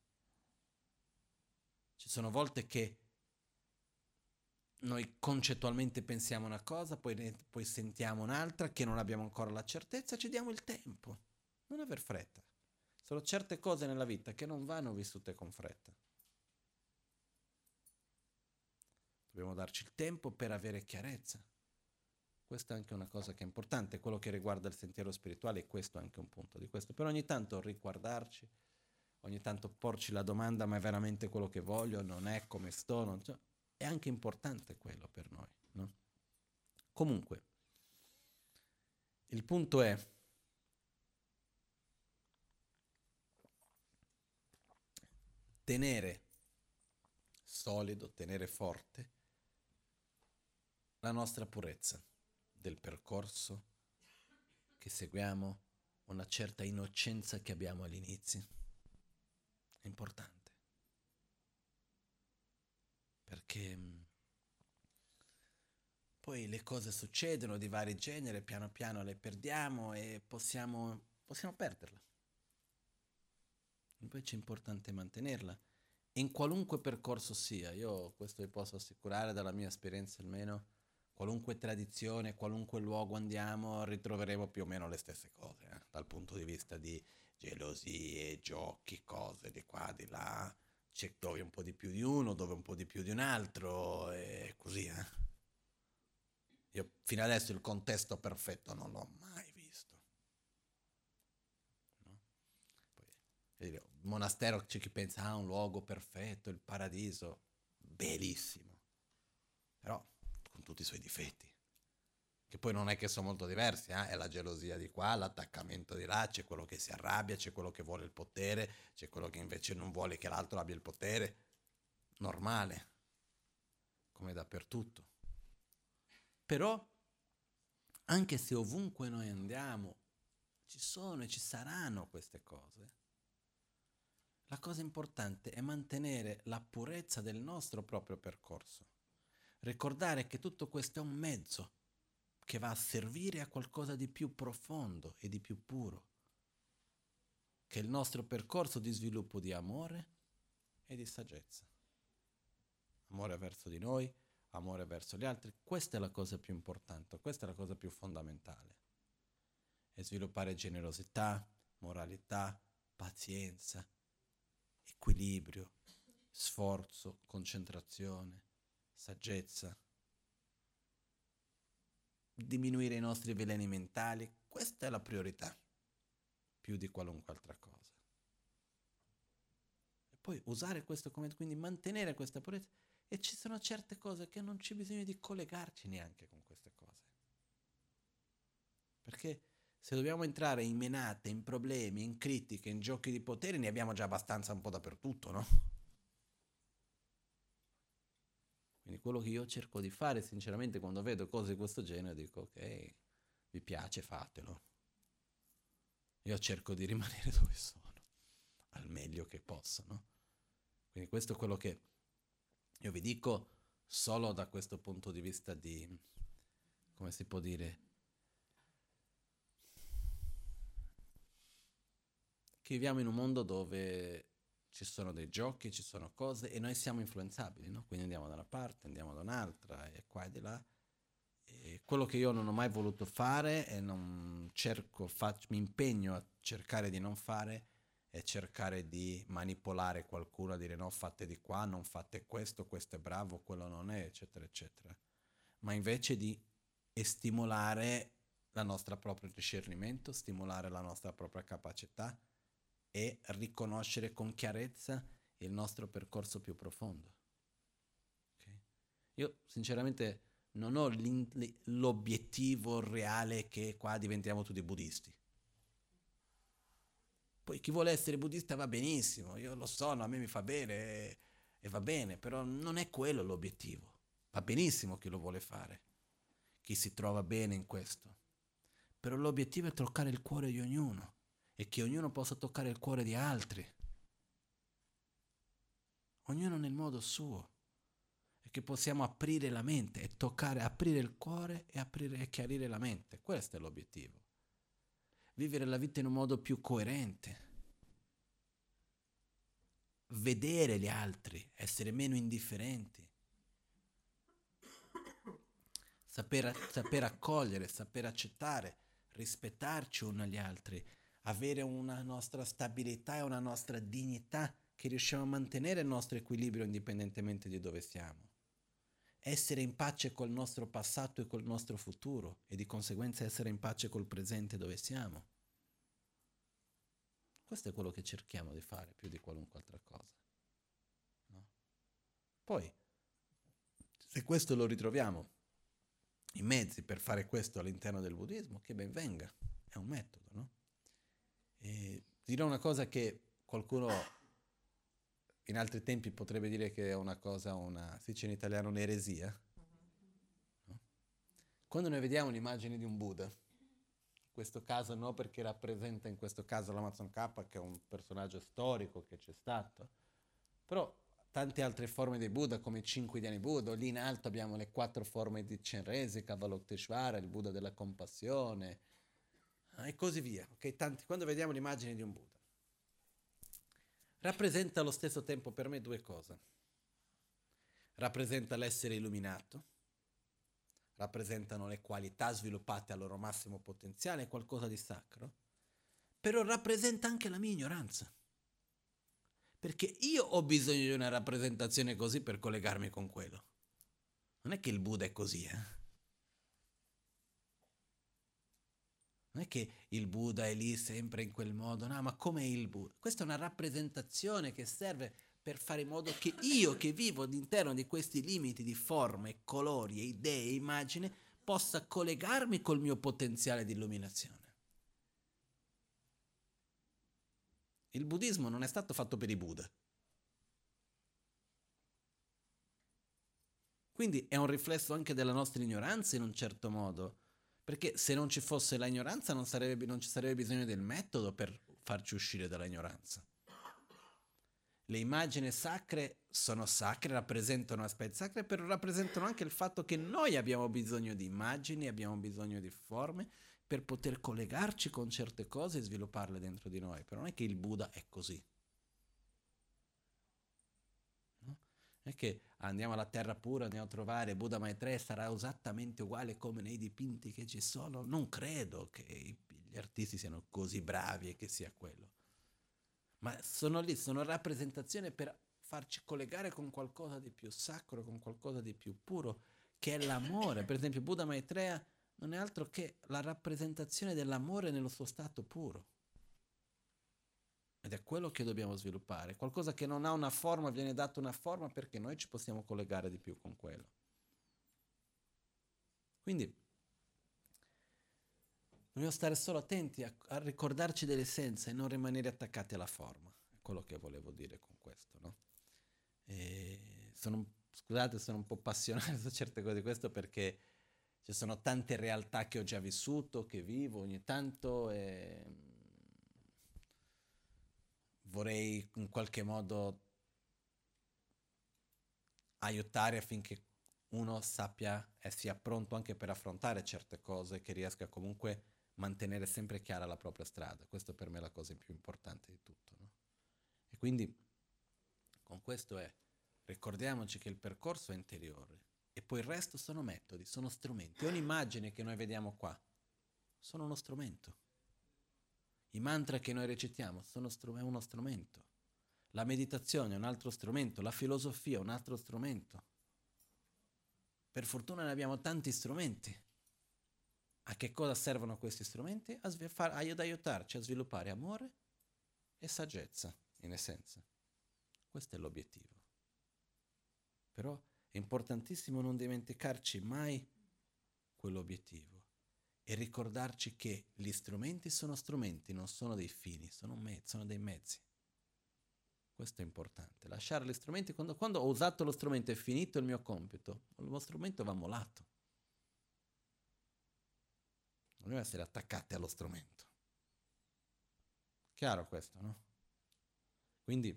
Speaker 1: Ci sono volte che noi concettualmente pensiamo una cosa, poi, ne, poi sentiamo un'altra, che non abbiamo ancora la certezza, ci diamo il tempo. Non aver fretta. Sono certe cose nella vita che non vanno vissute con fretta. Dobbiamo darci il tempo per avere chiarezza. Questa è anche una cosa che è importante, quello che riguarda il sentiero spirituale è questo anche un punto di questo. Però ogni tanto riguardarci, ogni tanto porci la domanda, ma è veramente quello che voglio? Non è come sto? Non so. È anche importante quello per noi, no? Comunque, il punto è tenere solido, tenere forte la nostra purezza del percorso che seguiamo, una certa innocenza che abbiamo all'inizio. È importante. Perché mm, poi le cose succedono di vari generi, piano piano le perdiamo e possiamo, possiamo perderla. Invece è importante mantenerla. In qualunque percorso sia, io questo vi posso assicurare dalla mia esperienza almeno, qualunque tradizione, qualunque luogo andiamo, ritroveremo più o meno le stesse cose, eh? dal punto di vista di gelosie, giochi, cose di qua, di là, c'è dove un po' di più di uno, dove un po' di più di un altro, e così. Eh? Io fino adesso il contesto perfetto non l'ho mai visto. No? Poi, il monastero c'è chi pensa, ah, un luogo perfetto, il paradiso, bellissimo. Però tutti i suoi difetti. Che poi non è che sono molto diversi, eh? è la gelosia di qua, l'attaccamento di là, c'è quello che si arrabbia, c'è quello che vuole il potere, c'è quello che invece non vuole che l'altro abbia il potere. Normale, come dappertutto. Però, anche se ovunque noi andiamo, ci sono e ci saranno queste cose, la cosa importante è mantenere la purezza del nostro proprio percorso. Ricordare che tutto questo è un mezzo che va a servire a qualcosa di più profondo e di più puro, che è il nostro percorso di sviluppo di amore e di saggezza. Amore verso di noi, amore verso gli altri, questa è la cosa più importante, questa è la cosa più fondamentale. E sviluppare generosità, moralità, pazienza, equilibrio, sforzo, concentrazione, saggezza, diminuire i nostri veleni mentali, questa è la priorità, più di qualunque altra cosa. E poi usare questo come, quindi mantenere questa purezza, e ci sono certe cose che non c'è bisogno di collegarci neanche con queste cose. Perché se dobbiamo entrare in menate, in problemi, in critiche, in giochi di potere, ne abbiamo già abbastanza un po' dappertutto, no? Quindi quello che io cerco di fare, sinceramente, quando vedo cose di questo genere, dico ok, vi piace, fatelo. Io cerco di rimanere dove sono, al meglio che posso, no? Quindi questo è quello che io vi dico solo da questo punto di vista di, come si può dire, che viviamo in un mondo dove ci sono dei giochi, ci sono cose e noi siamo influenzabili, no? Quindi andiamo da una parte, andiamo da un'altra e qua e di là. E quello che io non ho mai voluto fare e non cerco, faccio, mi impegno a cercare di non fare è cercare di manipolare qualcuno a dire no, fate di qua, non fate questo, questo è bravo, quello non è, eccetera, eccetera. Ma invece di stimolare il nostro proprio discernimento, stimolare la nostra propria capacità, e riconoscere con chiarezza il nostro percorso più profondo. Okay? Io sinceramente non ho l'obiettivo reale che qua diventiamo tutti buddisti. Poi chi vuole essere buddista va benissimo, io lo so, a me mi fa bene e, e va bene, però non è quello l'obiettivo. Va benissimo chi lo vuole fare, chi si trova bene in questo. Però l'obiettivo è toccare il cuore di ognuno e che ognuno possa toccare il cuore di altri. Ognuno nel modo suo. E che possiamo aprire la mente e toccare, aprire il cuore e, aprire, e chiarire la mente. Questo è l'obiettivo. Vivere la vita in un modo più coerente. Vedere gli altri, essere meno indifferenti. Saper, saper accogliere, saper accettare, rispettarci uno agli altri avere una nostra stabilità e una nostra dignità che riusciamo a mantenere il nostro equilibrio indipendentemente di dove siamo. Essere in pace col nostro passato e col nostro futuro e di conseguenza essere in pace col presente dove siamo. Questo è quello che cerchiamo di fare più di qualunque altra cosa. No? Poi, se questo lo ritroviamo, i mezzi per fare questo all'interno del buddismo, che ben venga, è un metodo, no? E dirò una cosa che qualcuno in altri tempi potrebbe dire che è una cosa, una, si dice in italiano un'eresia. No? Quando noi vediamo un'immagine di un Buddha, in questo caso no perché rappresenta in questo caso l'Amazon K che è un personaggio storico che c'è stato, però tante altre forme di Buddha come i cinque Dhyani Buddha, lì in alto abbiamo le quattro forme di Chenrezig, Avalokiteshvara, il Buddha della compassione, e così via. Okay? Tanti, quando vediamo l'immagine di un Buddha, rappresenta allo stesso tempo per me due cose. Rappresenta l'essere illuminato, rappresentano le qualità sviluppate al loro massimo potenziale, qualcosa di sacro, però rappresenta anche la mia ignoranza. Perché io ho bisogno di una rappresentazione così per collegarmi con quello. Non è che il Buddha è così, eh? Non è che il Buddha è lì sempre in quel modo, no, ma come il Buddha? Questa è una rappresentazione che serve per fare in modo che io che vivo all'interno di questi limiti di forme, colori, idee, immagini, possa collegarmi col mio potenziale di illuminazione. Il buddismo non è stato fatto per i Buddha. Quindi è un riflesso anche della nostra ignoranza in un certo modo perché se non ci fosse l'ignoranza non, sarebbe, non ci sarebbe bisogno del metodo per farci uscire dall'ignoranza. Le immagini sacre sono sacre, rappresentano aspetti sacri, però rappresentano anche il fatto che noi abbiamo bisogno di immagini, abbiamo bisogno di forme per poter collegarci con certe cose e svilupparle dentro di noi. Però non è che il Buddha è così. È che andiamo alla terra pura, andiamo a trovare Buddha Maitreya, sarà esattamente uguale come nei dipinti che ci sono. Non credo che gli artisti siano così bravi e che sia quello. Ma sono lì, sono rappresentazioni per farci collegare con qualcosa di più sacro, con qualcosa di più puro, che è l'amore. Per esempio, Buddha Maitreya non è altro che la rappresentazione dell'amore nello suo stato puro. Ed è quello che dobbiamo sviluppare. Qualcosa che non ha una forma viene data una forma perché noi ci possiamo collegare di più con quello. Quindi dobbiamo stare solo attenti a, a ricordarci dell'essenza e non rimanere attaccati alla forma. È quello che volevo dire con questo. No? sono Scusate, sono un po' appassionato su certe cose di questo perché ci sono tante realtà che ho già vissuto, che vivo ogni tanto e vorrei in qualche modo aiutare affinché uno sappia e sia pronto anche per affrontare certe cose, che riesca comunque a mantenere sempre chiara la propria strada. Questo per me è la cosa più importante di tutto. No? E quindi con questo è, ricordiamoci che il percorso è interiore e poi il resto sono metodi, sono strumenti. Ogni immagine che noi vediamo qua sono uno strumento. I mantra che noi recitiamo sono str- uno strumento. La meditazione è un altro strumento, la filosofia è un altro strumento. Per fortuna ne abbiamo tanti strumenti. A che cosa servono questi strumenti? A sv- far, ad aiutarci a sviluppare amore e saggezza, in essenza. Questo è l'obiettivo. Però è importantissimo non dimenticarci mai quell'obiettivo e ricordarci che gli strumenti sono strumenti, non sono dei fini, sono, me- sono dei mezzi. Questo è importante. Lasciare gli strumenti, quando, quando ho usato lo strumento e finito il mio compito, lo strumento va molato. Non deve essere attaccati allo strumento. Chiaro questo, no? Quindi,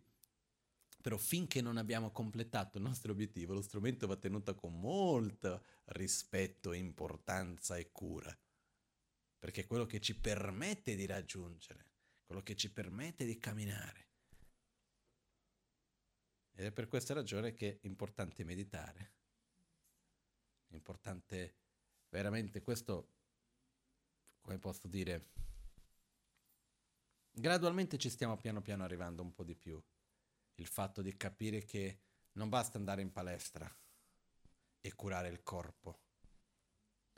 Speaker 1: però finché non abbiamo completato il nostro obiettivo, lo strumento va tenuto con molto rispetto, importanza e cura. Perché è quello che ci permette di raggiungere, quello che ci permette di camminare. Ed è per questa ragione che è importante meditare. È importante veramente questo, come posso dire, gradualmente ci stiamo piano piano arrivando un po' di più. Il fatto di capire che non basta andare in palestra e curare il corpo.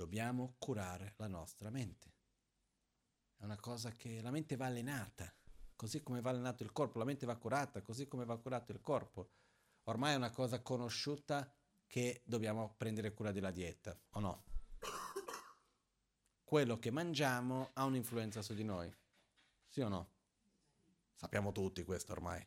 Speaker 1: Dobbiamo curare la nostra mente. È una cosa che la mente va allenata così come va allenato il corpo, la mente va curata, così come va curato il corpo. Ormai è una cosa conosciuta che dobbiamo prendere cura della dieta, o no? Quello che mangiamo ha un'influenza su di noi, sì o no? Sappiamo tutti questo ormai,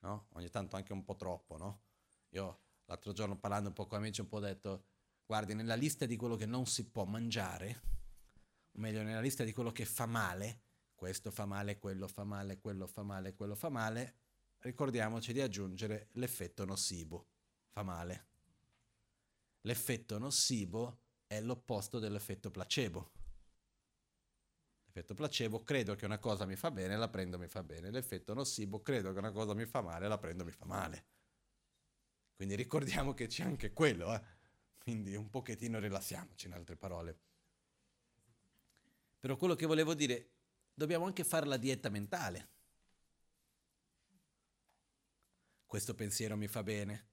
Speaker 1: no? Ogni tanto anche un po' troppo, no? Io l'altro giorno parlando un po' con amici ho un po' detto, guardi, nella lista di quello che non si può mangiare, o meglio, nella lista di quello che fa male, questo fa male, quello fa male, quello fa male, quello fa male, ricordiamoci di aggiungere l'effetto nocivo, fa male. L'effetto nocivo è l'opposto dell'effetto placebo. L'effetto placebo credo che una cosa mi fa bene, la prendo, mi fa bene. L'effetto nocivo credo che una cosa mi fa male, la prendo, mi fa male. Quindi ricordiamo che c'è anche quello, eh? Quindi un pochettino rilassiamoci in altre parole. Però quello che volevo dire dobbiamo anche fare la dieta mentale. Questo pensiero mi fa bene,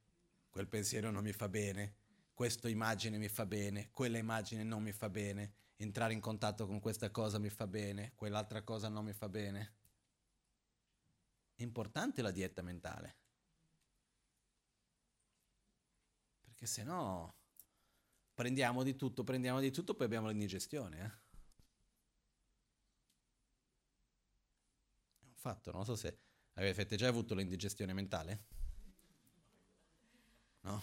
Speaker 1: quel pensiero non mi fa bene, questa immagine mi fa bene, quella immagine non mi fa bene, entrare in contatto con questa cosa mi fa bene, quell'altra cosa non mi fa bene. È importante la dieta mentale. Perché se no prendiamo di tutto, prendiamo di tutto, poi abbiamo l'indigestione. Eh? fatto, non so se avete già avuto l'indigestione mentale. No?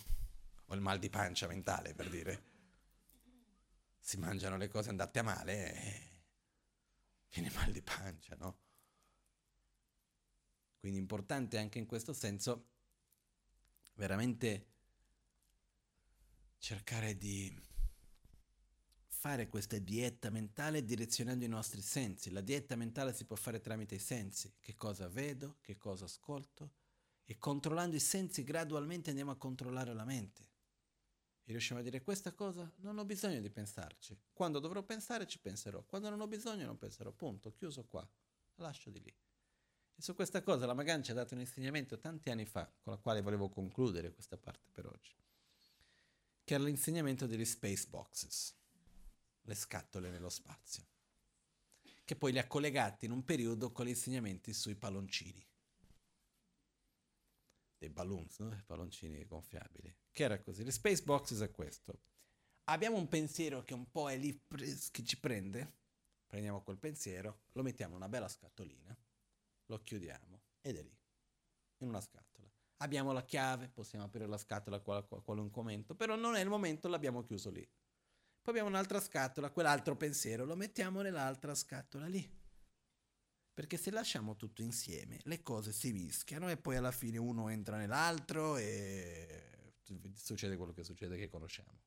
Speaker 1: O il mal di pancia mentale, per dire. Si mangiano le cose andate a male e viene mal di pancia, no? Quindi importante anche in questo senso veramente cercare di fare questa dieta mentale direzionando i nostri sensi. La dieta mentale si può fare tramite i sensi. Che cosa vedo, che cosa ascolto e controllando i sensi gradualmente andiamo a controllare la mente. E riusciamo a dire questa cosa non ho bisogno di pensarci. Quando dovrò pensare ci penserò. Quando non ho bisogno non penserò. Punto. Chiuso qua. Lascio di lì. E su questa cosa la Magan ci ha dato un insegnamento tanti anni fa, con la quale volevo concludere questa parte per oggi, che era l'insegnamento degli space boxes le scatole nello spazio, che poi li ha collegati in un periodo con gli insegnamenti sui palloncini, dei balloons, no? palloncini gonfiabili, che era così. Le space boxes è questo. Abbiamo un pensiero che un po' è lì che ci prende, prendiamo quel pensiero, lo mettiamo in una bella scatolina, lo chiudiamo ed è lì, in una scatola. Abbiamo la chiave, possiamo aprire la scatola a qual- qualunque momento, però non è il momento, l'abbiamo chiuso lì. Poi abbiamo un'altra scatola, quell'altro pensiero, lo mettiamo nell'altra scatola lì. Perché se lasciamo tutto insieme, le cose si mischiano e poi alla fine uno entra nell'altro e succede quello che succede che conosciamo.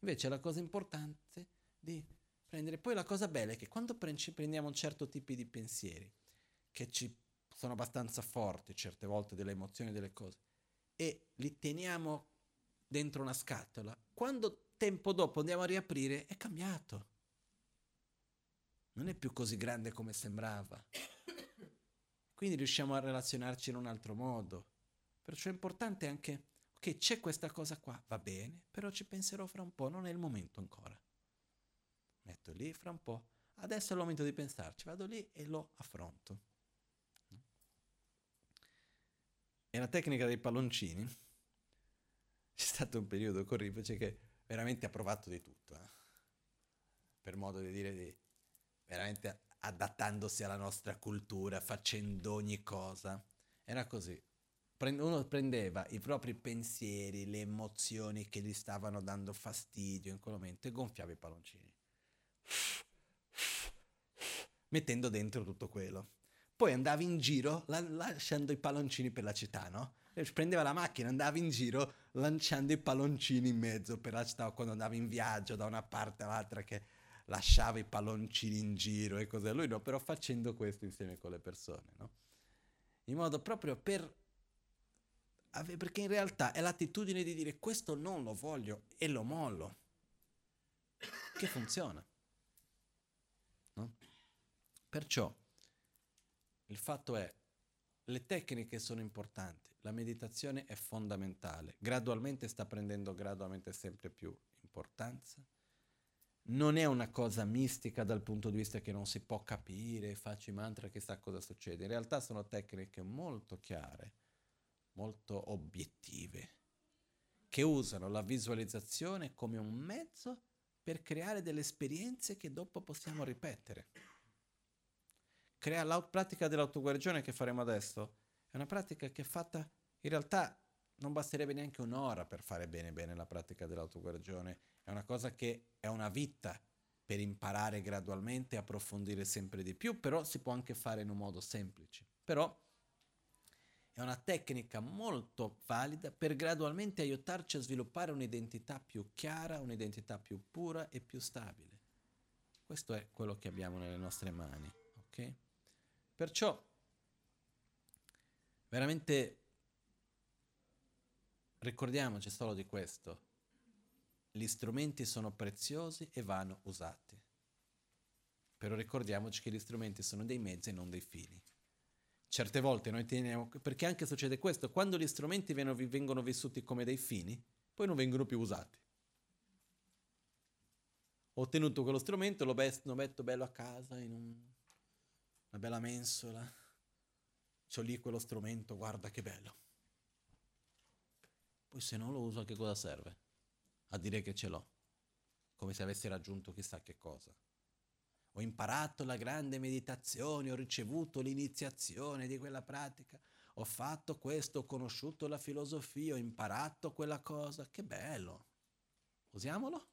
Speaker 1: Invece la cosa importante di prendere, poi la cosa bella è che quando prendiamo un certo tipo di pensieri, che ci sono abbastanza forti certe volte delle emozioni delle cose, e li teniamo dentro una scatola, quando tempo dopo andiamo a riaprire è cambiato non è più così grande come sembrava. Quindi riusciamo a relazionarci in un altro modo. Perciò è importante anche, ok, c'è questa cosa qua, va bene, però ci penserò fra un po', non è il momento ancora. Metto lì fra un po', adesso è il momento di pensarci, vado lì e lo affronto. E la tecnica dei palloncini, c'è stato un periodo con Rinpoche che veramente ha provato di tutto, eh? per modo di dire di veramente adattandosi alla nostra cultura, facendo ogni cosa. Era così. Uno prendeva i propri pensieri, le emozioni che gli stavano dando fastidio in quel momento e gonfiava i palloncini. Mettendo dentro tutto quello. Poi andava in giro lasciando i palloncini per la città, no? prendeva la macchina, andava in giro lanciando i palloncini in mezzo per la città quando andava in viaggio da una parte all'altra che lasciava i palloncini in giro e così. Lui no, però facendo questo insieme con le persone, no? In modo proprio per... Perché in realtà è l'attitudine di dire questo non lo voglio e lo mollo. Che funziona. No? Perciò il fatto è, le tecniche sono importanti, la meditazione è fondamentale, gradualmente sta prendendo gradualmente sempre più importanza non è una cosa mistica dal punto di vista che non si può capire, faccio i mantra, chissà cosa succede. In realtà sono tecniche molto chiare, molto obiettive, che usano la visualizzazione come un mezzo per creare delle esperienze che dopo possiamo ripetere. Crea la pratica dell'autoguarigione che faremo adesso è una pratica che è fatta in realtà non basterebbe neanche un'ora per fare bene bene la pratica dell'autoguarigione è una cosa che è una vita per imparare gradualmente e approfondire sempre di più, però si può anche fare in un modo semplice. Però è una tecnica molto valida per gradualmente aiutarci a sviluppare un'identità più chiara, un'identità più pura e più stabile. Questo è quello che abbiamo nelle nostre mani, ok? Perciò veramente ricordiamoci solo di questo gli strumenti sono preziosi e vanno usati. Però ricordiamoci che gli strumenti sono dei mezzi e non dei fini. Certe volte noi teniamo, perché anche succede questo, quando gli strumenti vengono vissuti come dei fini, poi non vengono più usati. Ho ottenuto quello strumento, lo, metto bello a casa in un, una bella mensola, ho lì quello strumento, guarda che bello. Poi se non lo uso a che cosa serve? a dire che ce l'ho, come se avessi raggiunto chissà che cosa. Ho imparato la grande meditazione, ho ricevuto l'iniziazione di quella pratica, ho fatto questo, ho conosciuto la filosofia, ho imparato quella cosa, che bello. Usiamolo?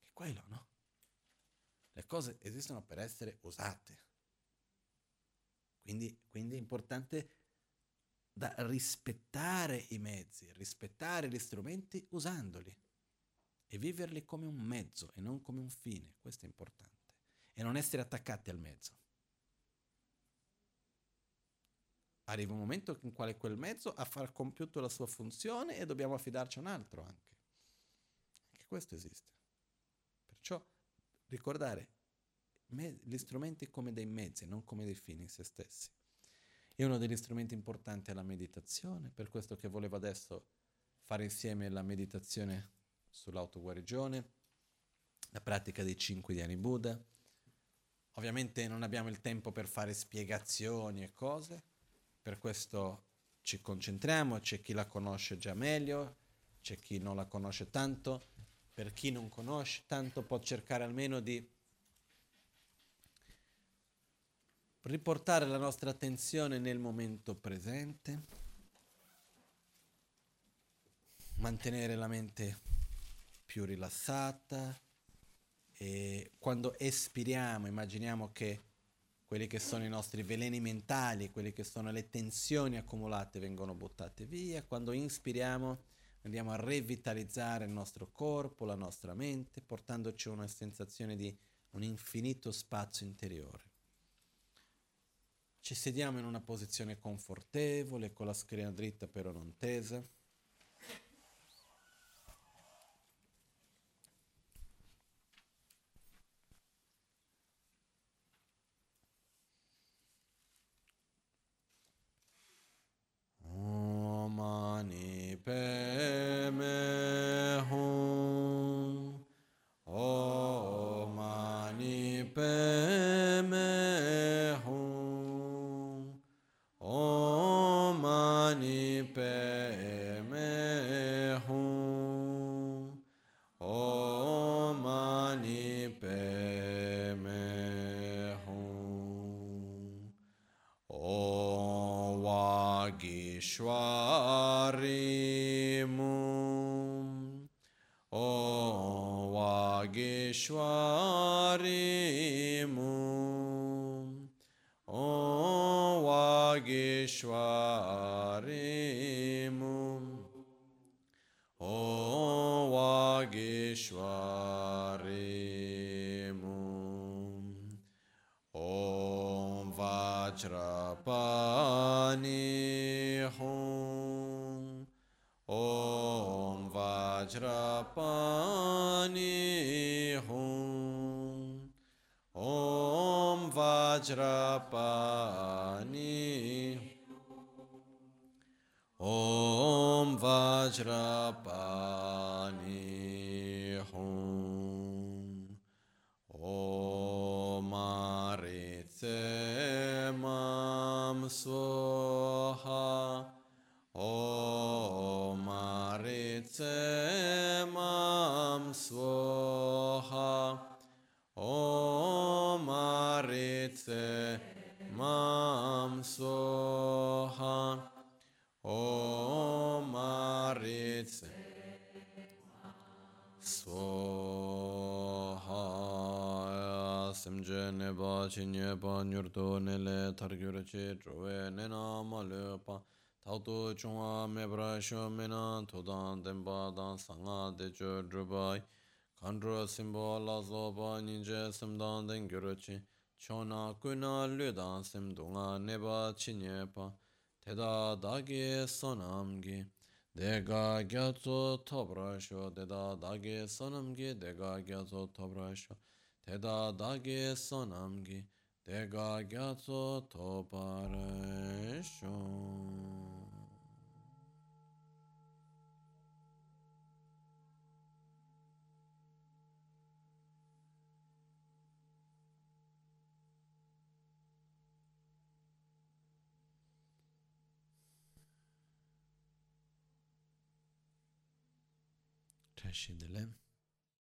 Speaker 1: È quello, no? Le cose esistono per essere usate. Quindi, quindi è importante da rispettare i mezzi, rispettare gli strumenti usandoli e viverli come un mezzo e non come un fine, questo è importante, e non essere attaccati al mezzo. Arriva un momento in quale quel mezzo ha far compiuto la sua funzione e dobbiamo affidarci a un altro anche. Anche questo esiste. Perciò ricordare gli strumenti come dei mezzi, non come dei fini in se stessi. E uno degli strumenti importanti è la meditazione, per questo che volevo adesso fare insieme la meditazione sull'autoguarigione, la pratica dei cinque diani Buddha. Ovviamente non abbiamo il tempo per fare spiegazioni e cose, per questo ci concentriamo, c'è chi la conosce già meglio, c'è chi non la conosce tanto, per chi non conosce tanto può cercare almeno di riportare la nostra attenzione nel momento presente, mantenere la mente più rilassata e quando espiriamo immaginiamo che quelli che sono i nostri veleni mentali, quelle che sono le tensioni accumulate vengono buttate via, quando inspiriamo andiamo a revitalizzare il nostro corpo, la nostra mente, portandoci una sensazione di un infinito spazio interiore. Ci sediamo in una posizione confortevole, con la schiena dritta però non tesa. Chi nye pa nyur to ne le tar gyur chi chwe ne na ma le pa. Tau tu chungwa me bra sho me na to dan den pa dan sa nga de cho dru bai. Kan dru simbo la zo pa nyin je sim dan den gyur chi. Cho na ku na lu dan sim du nga ne ba chi nye pa. Te da da ge so nam gi de ga gya zo to bra sho. De da da ge so nam gi de ga gya sho Teda dage sonamgi Dega gyatso topare shon.